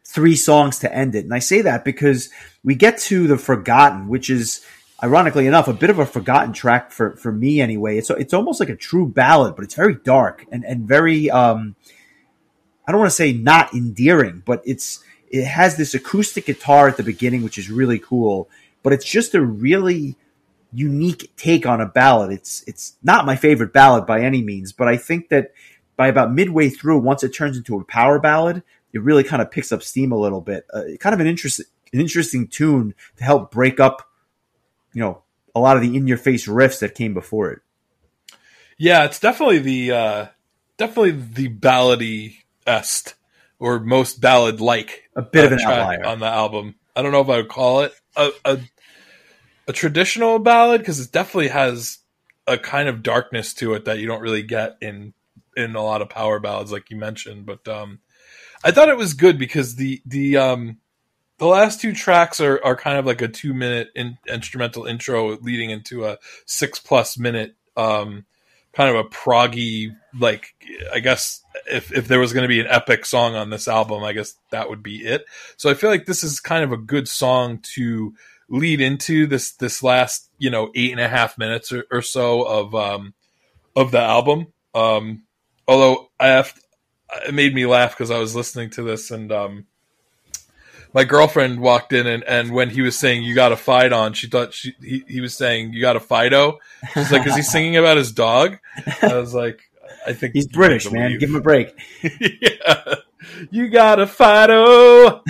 three songs to end it. And I say that because we get to the Forgotten, which is ironically enough a bit of a forgotten track for for me anyway. It's it's almost like a true ballad, but it's very dark and and very um I don't want to say not endearing, but it's it has this acoustic guitar at the beginning, which is really cool. But it's just a really unique take on a ballad. It's it's not my favorite ballad by any means, but I think that by about midway through, once it turns into a power ballad, it really kind of picks up steam a little bit. Uh, kind of an interesting, an interesting tune to help break up, you know, a lot of the in your face riffs that came before it. Yeah, it's definitely the uh, definitely the ballady est or most ballad like a bit uh, of an outlier on the album. I don't know if I would call it a a, a traditional ballad because it definitely has a kind of darkness to it that you don't really get in in a lot of power ballads like you mentioned. But um, I thought it was good because the the um, the last two tracks are, are kind of like a two minute in, instrumental intro leading into a six plus minute um, kind of a proggy like I guess if if there was going to be an epic song on this album, I guess that would be it. So I feel like this is kind of a good song to lead into this this last you know eight and a half minutes or, or so of um of the album. Um, although I have it made me laugh because I was listening to this and um my girlfriend walked in and, and when he was saying you got a fight on, she thought she he, he was saying you got a Fido. She's like, is he singing about his dog? I was like, I think he's British, man. Give him a break. [laughs] yeah, you got a Fido.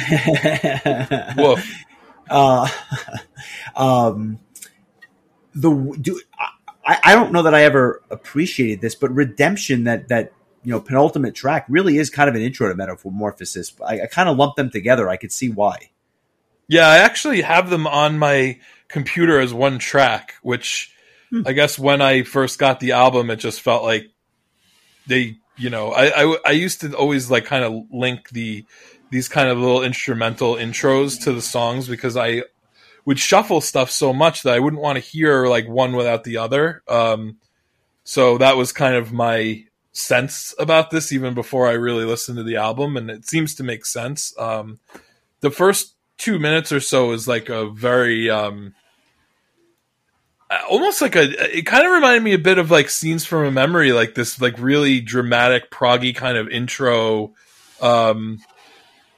[laughs] Woof. Uh, [laughs] um, the do I, I don't know that I ever appreciated this, but redemption that that you know penultimate track really is kind of an intro to Metamorphosis. I, I kind of lump them together. I could see why. Yeah, I actually have them on my computer as one track, which hmm. I guess when I first got the album, it just felt like they, you know, I, I, I used to always like kind of link the these kind of little instrumental intros to the songs because I would shuffle stuff so much that I wouldn't want to hear like one without the other. Um, so that was kind of my sense about this even before I really listened to the album, and it seems to make sense. Um, the first two minutes or so is like a very um, almost like a it kind of reminded me a bit of like scenes from a memory like this like really dramatic proggy kind of intro um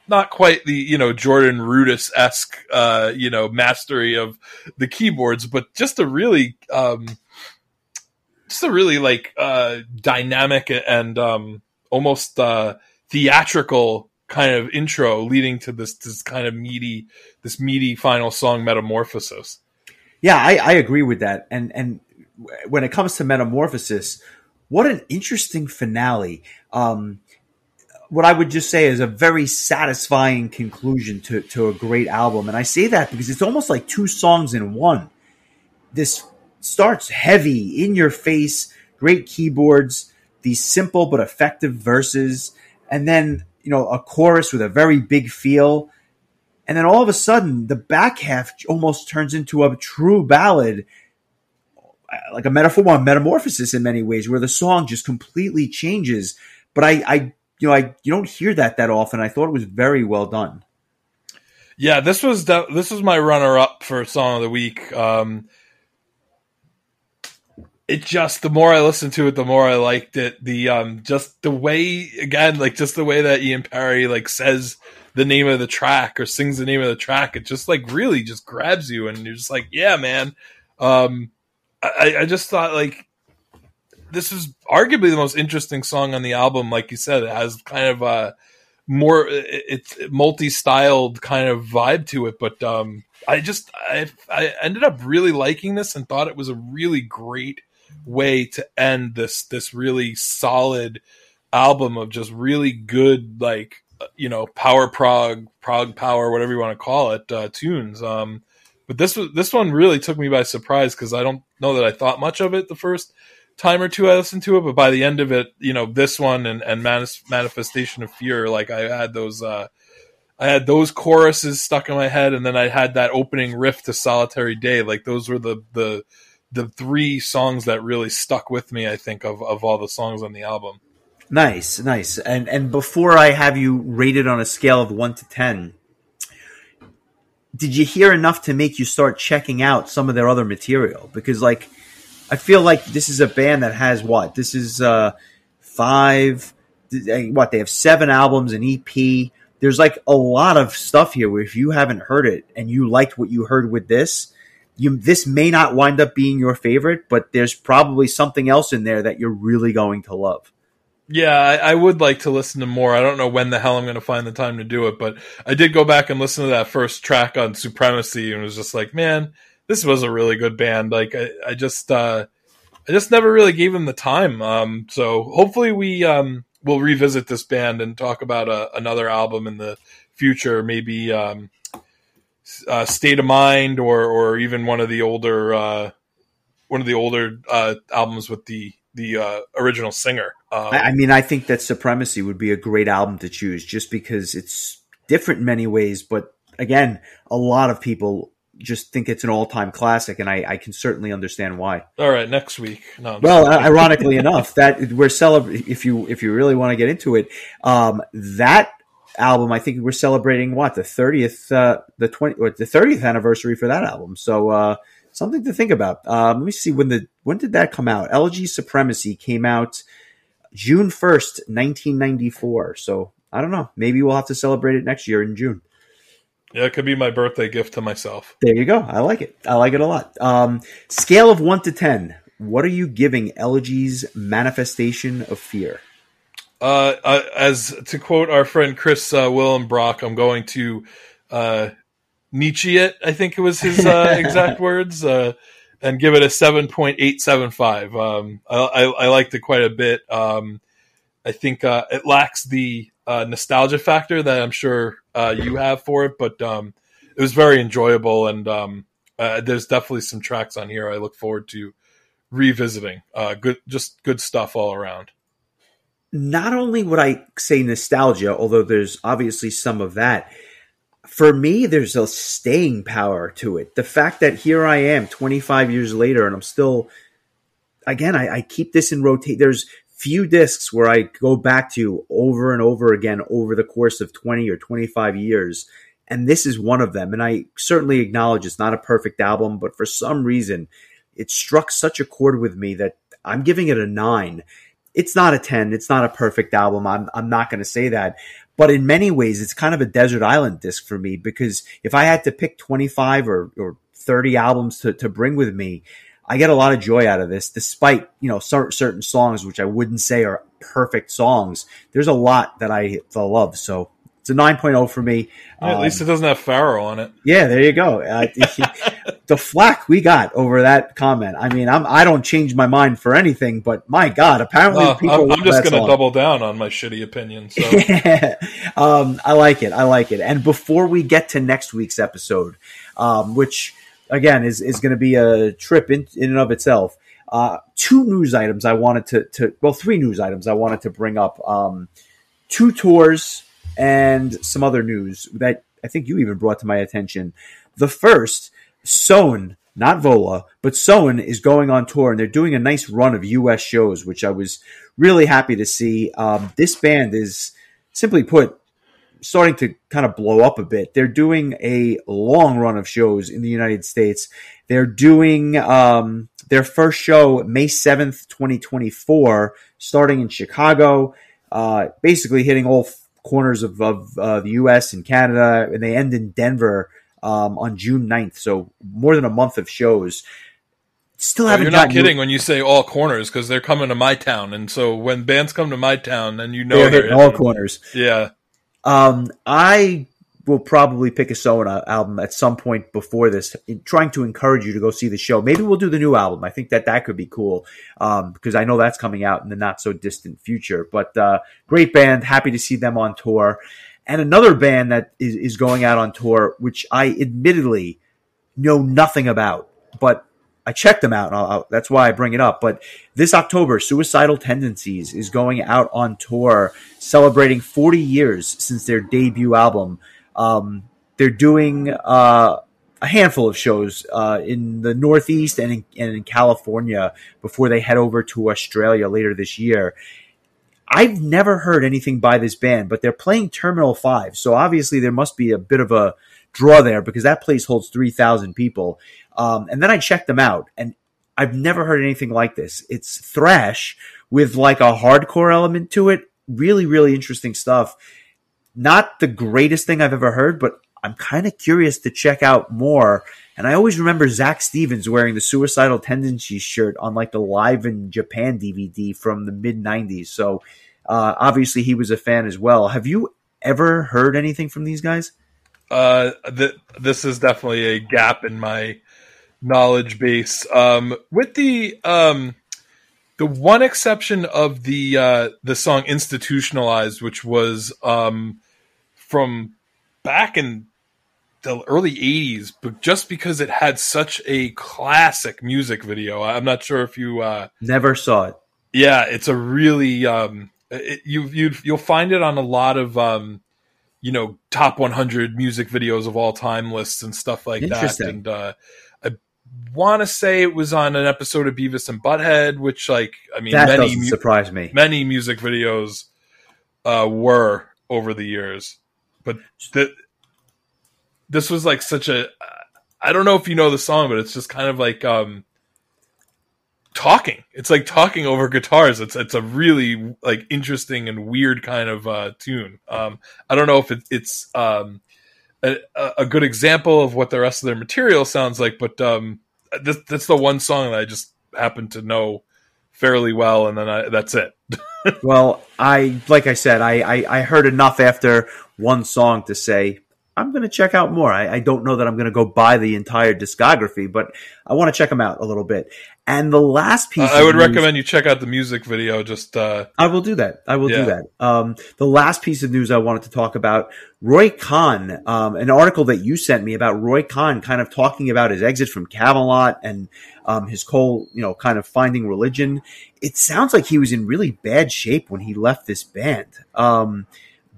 not quite the you know jordan rudess esque uh you know mastery of the keyboards but just a really um just a really like uh, dynamic and um, almost uh, theatrical kind of intro leading to this this kind of meaty this meaty final song metamorphosis. Yeah i, I agree with that. And and when it comes to metamorphosis what an interesting finale. Um, what i would just say is a very satisfying conclusion to, to a great album and i say that because it's almost like two songs in one this starts heavy, in your face, great keyboards, these simple but effective verses, and then, you know, a chorus with a very big feel. And then all of a sudden, the back half almost turns into a true ballad, like a metaphor, a metamorphosis in many ways, where the song just completely changes. But I, I, you know, I you don't hear that that often. I thought it was very well done. Yeah, this was this was my runner up for song of the week. Um, it just the more I listened to it, the more I liked it. The um just the way again, like just the way that Ian Parry like says the name of the track or sings the name of the track, it just like really just grabs you and you're just like, yeah, man. Um I, I just thought like this is arguably the most interesting song on the album. Like you said, it has kind of a more it's multi-styled kind of vibe to it, but um I just I I ended up really liking this and thought it was a really great way to end this this really solid album of just really good like you know power prog prog power whatever you want to call it uh, tunes um but this was this one really took me by surprise because i don't know that i thought much of it the first time or two i listened to it but by the end of it you know this one and and manifestation of fear like i had those uh I had those choruses stuck in my head, and then I had that opening riff to "Solitary Day." Like those were the the the three songs that really stuck with me. I think of of all the songs on the album. Nice, nice. And and before I have you rated on a scale of one to ten, did you hear enough to make you start checking out some of their other material? Because like, I feel like this is a band that has what? This is uh five. What they have seven albums, an EP. There's like a lot of stuff here where if you haven't heard it and you liked what you heard with this, you this may not wind up being your favorite, but there's probably something else in there that you're really going to love. Yeah, I, I, would like to listen to more. I don't know when the hell I'm going to find the time to do it, but I did go back and listen to that first track on Supremacy and was just like, man, this was a really good band. Like, I, I just, uh, I just never really gave them the time. Um, so hopefully we, um, will revisit this band and talk about a, uh, another album in the future, maybe, um, uh, State of Mind or, or even one of the older, uh, one of the older, uh, albums with the, the uh, original singer. Um, I, I mean, I think that Supremacy would be a great album to choose just because it's different in many ways. But again, a lot of people just think it's an all-time classic, and I, I can certainly understand why. All right, next week. No, well, ironically [laughs] enough, that we're celebrating. If you if you really want to get into it, um, that album, I think we're celebrating what the thirtieth, uh, the twenty, or the thirtieth anniversary for that album. So uh, something to think about. Uh, let me see when the when did that come out? Elegy Supremacy came out June first, nineteen ninety four. So I don't know. Maybe we'll have to celebrate it next year in June. Yeah, it could be my birthday gift to myself. There you go. I like it. I like it a lot. Um, scale of one to ten. What are you giving Elegy's manifestation of fear? Uh, uh, as to quote our friend Chris uh, Brock, I'm going to uh, Nietzsche it. I think it was his uh, [laughs] exact words, uh, and give it a seven point eight seven five. Um, I, I, I, liked it quite a bit. Um, I think uh, it lacks the uh, nostalgia factor that I'm sure uh, you have for it, but um, it was very enjoyable, and um, uh, there's definitely some tracks on here I look forward to revisiting. good, just good stuff all around not only would I say nostalgia, although there's obviously some of that, for me, there's a staying power to it. The fact that here I am 25 years later and I'm still, again, I, I keep this in rotate. There's few discs where I go back to over and over again over the course of 20 or 25 years. And this is one of them. And I certainly acknowledge it's not a perfect album, but for some reason, it struck such a chord with me that I'm giving it a nine it's not a 10. It's not a perfect album. I'm, I'm not going to say that. But in many ways, it's kind of a desert island disc for me because if I had to pick 25 or, or 30 albums to, to bring with me, I get a lot of joy out of this, despite, you know, certain songs, which I wouldn't say are perfect songs. There's a lot that I love. So it's a 9.0 for me. Yeah, at um, least it doesn't have Pharoah on it. Yeah, there you go. Uh, [laughs] the flack we got over that comment. I mean, I'm I don't change my mind for anything, but my God, apparently uh, people. I'm, I'm just going to double down on my shitty opinion. So. [laughs] um, I like it. I like it. And before we get to next week's episode, um, which again is is going to be a trip in in and of itself. Uh, two news items I wanted to, to well, three news items I wanted to bring up. Um, two tours and some other news that I think you even brought to my attention. The first, Soen, not Vola, but Soen is going on tour and they're doing a nice run of U.S. shows, which I was really happy to see. Um, this band is simply put starting to kind of blow up a bit. They're doing a long run of shows in the United States. They're doing um, their first show May 7th, 2024, starting in Chicago, uh, basically hitting all corners of, of uh, the U.S. and Canada, and they end in Denver um, on June 9th. So more than a month of shows. Still haven't. you're not kidding when you say all corners because they're coming to my town, and so when bands come to my town, then you know they're hitting all corners. Yeah. Um, I will probably pick a Soen album at some point before this, trying to encourage you to go see the show. Maybe we'll do the new album. I think that that could be cool um, because I know that's coming out in the not so distant future. But uh, great band, happy to see them on tour. And another band that is, is going out on tour, which I admittedly know nothing about, but I checked them out. I'll, I'll, that's why I bring it up. But this October, Suicidal Tendencies is going out on tour, celebrating 40 years since their debut album. Um, they're doing uh, a handful of shows uh, in the Northeast and in, and in California before they head over to Australia later this year. I've never heard anything by this band, but they're playing Terminal 5. So obviously there must be a bit of a draw there because that place holds 3,000 people. Um, and then I checked them out and I've never heard anything like this. It's thrash with like a hardcore element to it. Really, really interesting stuff not the greatest thing I've ever heard, but I'm kind of curious to check out more. And I always remember Zak Stevens wearing the Suicidal Tendencies shirt on like the Live in Japan DVD from the mid 90s. So Uh, obviously, he was a fan as well. Have you ever heard anything from these guys? Uh, th- this is definitely a gap in my knowledge base. Um, with the um, the one exception of the uh, the song "Institutionalized," which was um, from back in the early 80s but just because it had such a classic music video i'm not sure if you uh never saw it. Yeah it's a really um it, you you you'll find it on a lot of um you know top 100 music videos of all time lists and stuff like that. And uh want to say it was on an episode of beavis and butthead which like i mean that many doesn't surprise me many music videos uh were over the years but the this was like such a I don't know if you know the song, but it's just kind of like um talking. It's like talking over guitars. It's it's a really like interesting and weird kind of uh tune. Um I don't know if it, it's um a, a good example of what the rest of their material sounds like, but um this that's the one song that I just happen to know fairly well and then I, that's it. [laughs] well, I like I said, I, I I heard enough after one song to say I'm going to check out more. I, I, don't know that I'm going to go buy the entire discography, but I want to check them out a little bit. And the last piece, I would news, recommend you check out the music video. Just uh, I will do that. I will yeah. do that. Um, the last piece of news I wanted to talk about: Roy Khan, um, an article that you sent me about Roy Khan, kind of talking about his exit from Kamelot and um, his whole, you know, kind of finding religion. It sounds like he was in really bad shape when he left this band. Um,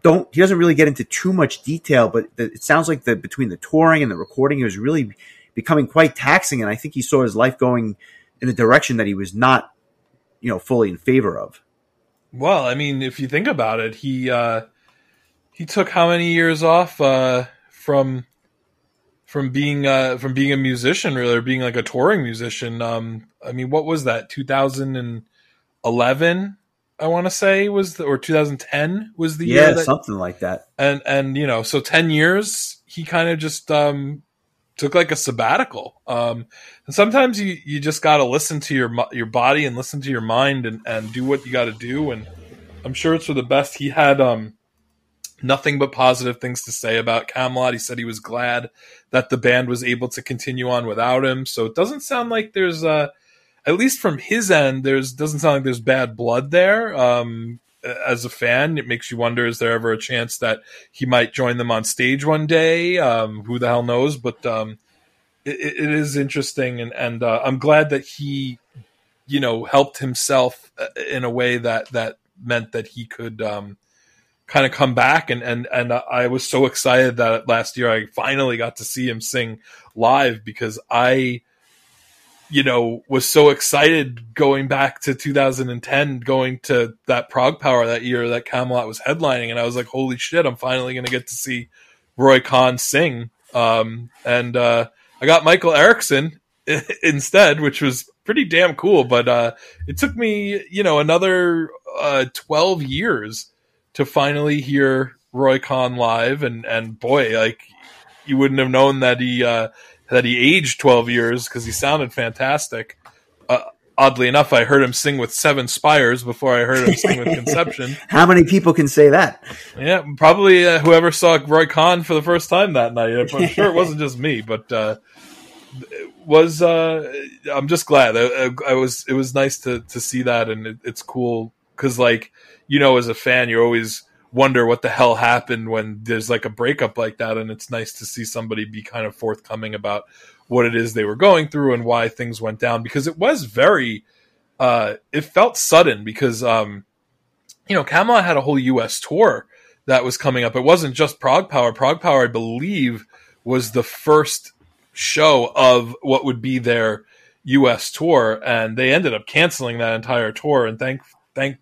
don't he doesn't really get into too much detail, but the, it sounds like that between the touring and the recording, it was really becoming quite taxing, and I think he saw his life going in a direction that he was not, you know, fully in favor of. Well, I mean, if you think about it, he uh, he took how many years off uh, from from being uh, from being a musician, really, or being like a touring musician. Um, I mean, what was that? Two thousand and eleven I want to say was the, or 2010 was the yeah, year that, something like that. And and you know, so 10 years he kind of just um took like a sabbatical. Um and sometimes you you just got to listen to your your body and listen to your mind and and do what you got to do and I'm sure it's for the best. He had um nothing but positive things to say about Kamelot. He said he was glad that the band was able to continue on without him. So it doesn't sound like there's uh at least from his end, there's doesn't sound like there's bad blood there. Um, as a fan, it makes you wonder: is there ever a chance that he might join them on stage one day? Um, who the hell knows? But um, it, it is interesting, and and uh, I'm glad that he, you know, helped himself uh, in a way that that meant that he could um, kind of come back and and and I was so excited that last year I finally got to see him sing live because I you know, was so excited going back to 2010, going to that Prague ProgPower that year that Kamelot was headlining, and I was like, holy shit, I'm finally going to get to see Roy Khan sing. Um, and uh, I got Michael Eriksen [laughs] instead, which was pretty damn cool. But uh, it took me, you know, another uh, 12 years to finally hear Roy Khan live, and and boy, like you wouldn't have known that he uh, that he aged 12 years because he sounded fantastic. Uh, oddly enough, I heard him sing with Seven Spires before I heard him sing with [laughs] Conception. How many people can say that? Yeah, probably uh, whoever saw Roy Khan for the first time that night. I'm [laughs] sure it wasn't just me, but uh, was uh, I'm just glad. I, I, was it was nice to to see that, and it, it's cool because like you know, as a fan, you're always wonder what the hell happened when there's like a breakup like that and it's nice to see somebody be kind of forthcoming about what it is they were going through and why things went down because it was very uh it felt sudden because um you know Kamelot had a whole US tour that was coming up. It wasn't just ProgPower ProgPower I believe was the first show of what would be their US tour and they ended up canceling that entire tour and thank thank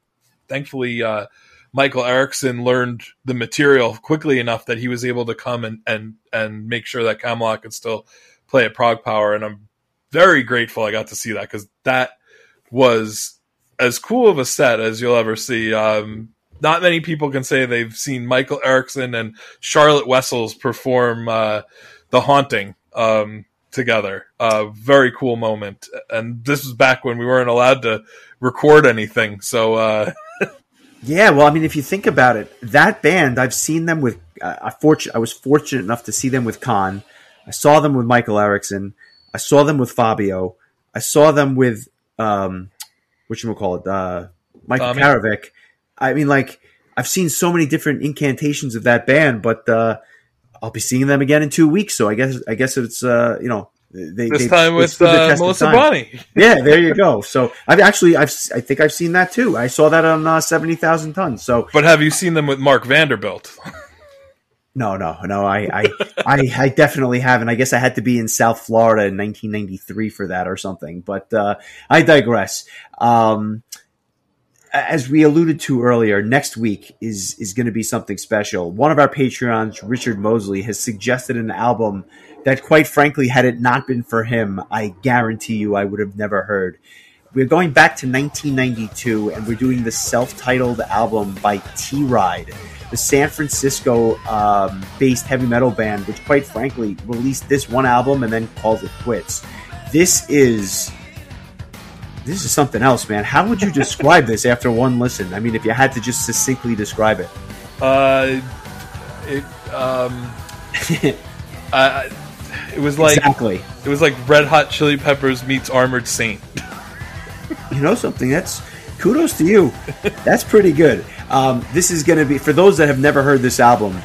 thankfully uh Michael Eriksen learned the material quickly enough that he was able to come and and and make sure that Kamelot could still play at Prague ProgPower, and I'm very grateful I got to see that because that was as cool of a set as you'll ever see. Um, not many people can say they've seen Michael Eriksen and Charlotte Wessels perform uh, "The Haunting" um, together. A uh, very cool moment, and this was back when we weren't allowed to record anything, so. Uh, [laughs] Yeah, well, I mean, if you think about it, that band I've seen them with. Uh, I fortunate, I was fortunate enough to see them with Khan. I saw them with Michael Eriksen. I saw them with Fabio. I saw them with um, what you call it, uh, Michael Tommy. Karevik. I mean, like I've seen so many different incantations of that band, but uh, I'll be seeing them again in two weeks. So I guess I guess it's uh, you know they This they- time with the uh, Melissa. Bonny. [laughs] Yeah, there you go. So I've actually I've I think I've seen that too. I saw that on uh, seventy thousand tons. So But have you seen them with Mark Vanderbilt? [laughs] no, no, no. I I, I I definitely haven't. I guess I had to be in South Florida in 1993 for that or something. But uh, I digress. Um, as we alluded to earlier, next week is is going to be something special. One of our Patreons, Richard Mosley, has suggested an album that, quite frankly, had it not been for him, I guarantee you I would have never heard. We're going back to 1992, and we're doing the self-titled album by T Ride, the San Francisco-based um, heavy metal band, which, quite frankly, released this one album and then called it quits. This is this is something else, man. How would you describe this after one listen? I mean, if you had to just succinctly describe it. Uh, it um, [laughs] I, it was like exactly. it was like Red Hot Chili Peppers meets Armored Saint. [laughs] You know something? That's kudos to you. That's pretty good. Um, this is going to be for those that have never heard this album.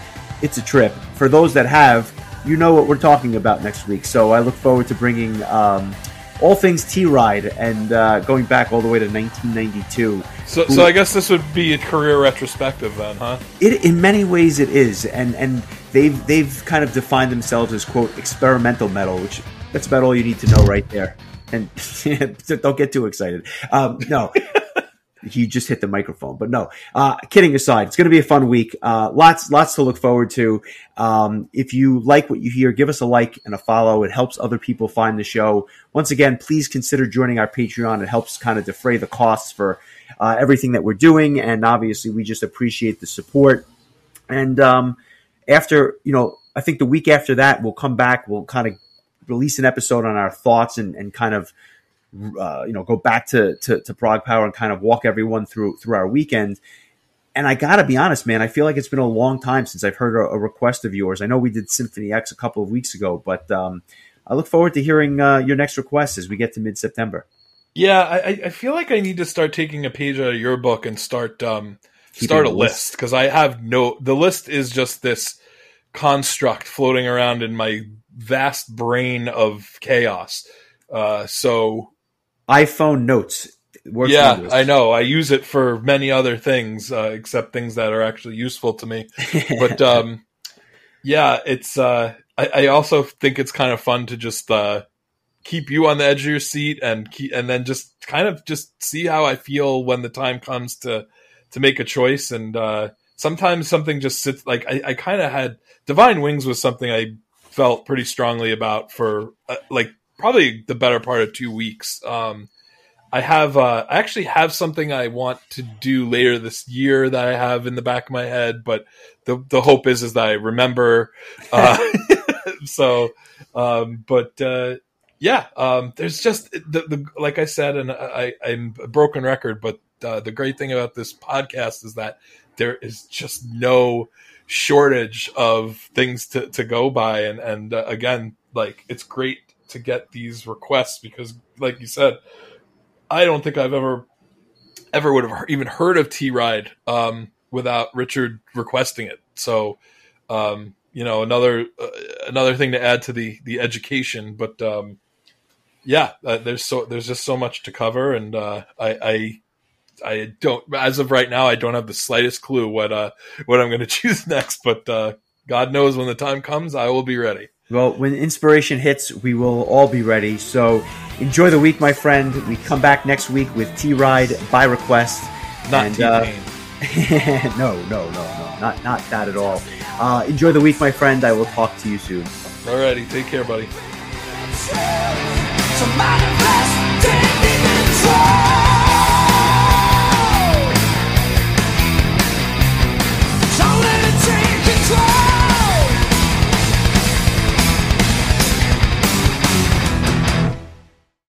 It's a trip. For those that have, you know what we're talking about next week. So I look forward to bringing um, all things T Ride and uh, going back all the way to 1992. So, so I guess this would be a career retrospective then, huh? It, in many ways, it is, and and they've they've kind of defined themselves as quote experimental metal, which that's about all you need to know right there. And [laughs] don't get too excited. Um, no, you just hit the microphone, but no. Uh, kidding aside, it's going to be a fun week. Uh, lots lots to look forward to. Um, if you like what you hear, give us a like and a follow. It helps other people find the show. Once again, please consider joining our Patreon. It helps kind of defray the costs for uh, everything that we're doing, and obviously, we just appreciate the support. And um, after, you know, I think the week after that, we'll come back. We'll kind of release an episode on our thoughts and, and kind of, uh, you know, go back to, to, to ProgPower and kind of walk everyone through through our weekend. And I got to be honest, man, I feel like it's been a long time since I've heard a, a, request of yours. I know we did Symphony X a couple of weeks ago, but um, I look forward to hearing uh, your next request as we get to mid September. Yeah, I, I feel like I need to start taking a page out of your book and start um, start a list because I have no. The list is just this construct floating around in my vast brain of chaos. Uh, so iPhone notes. Works yeah. I know. I use it for many other things, uh, except things that are actually useful to me. [laughs] But um, yeah, it's. Uh, I, I also think it's kind of fun to just uh, keep you on the edge of your seat and keep, and then just kind of just see how I feel when the time comes to to make a choice. And uh, sometimes something just sits. Like I, I kind of had Divine Wings was something I felt pretty strongly about for uh, like probably the better part of two weeks. Um, I have uh, I actually have something I want to do later this year that I have in the back of my head, but the the hope is is that I remember. Uh, [laughs] [laughs] so, um, but uh, yeah, um, there's just the, the like I said, and I, I'm a broken record, but uh, the great thing about this podcast is that there is just no shortage of things to, to go by, and and uh, again, like it's great to get these requests because, like you said, I don't think I've ever ever would have even heard of T Ride um, without Richard requesting it. So, um, you know, another uh, another thing to add to the the education. But um, yeah, uh, there's so there's just so much to cover, and uh, I, I I don't as of right now I don't have the slightest clue what uh what I'm going [laughs] to choose next. But uh, God knows when the time comes, I will be ready. Well, when inspiration hits, we will all be ready. So enjoy the week, my friend. We come back next week with T Ride by request. Not And, uh, [laughs] no, no, no, no, not not that at all. Uh, enjoy the week, my friend. I will talk to you soon. Alrighty, take care, buddy. Somebody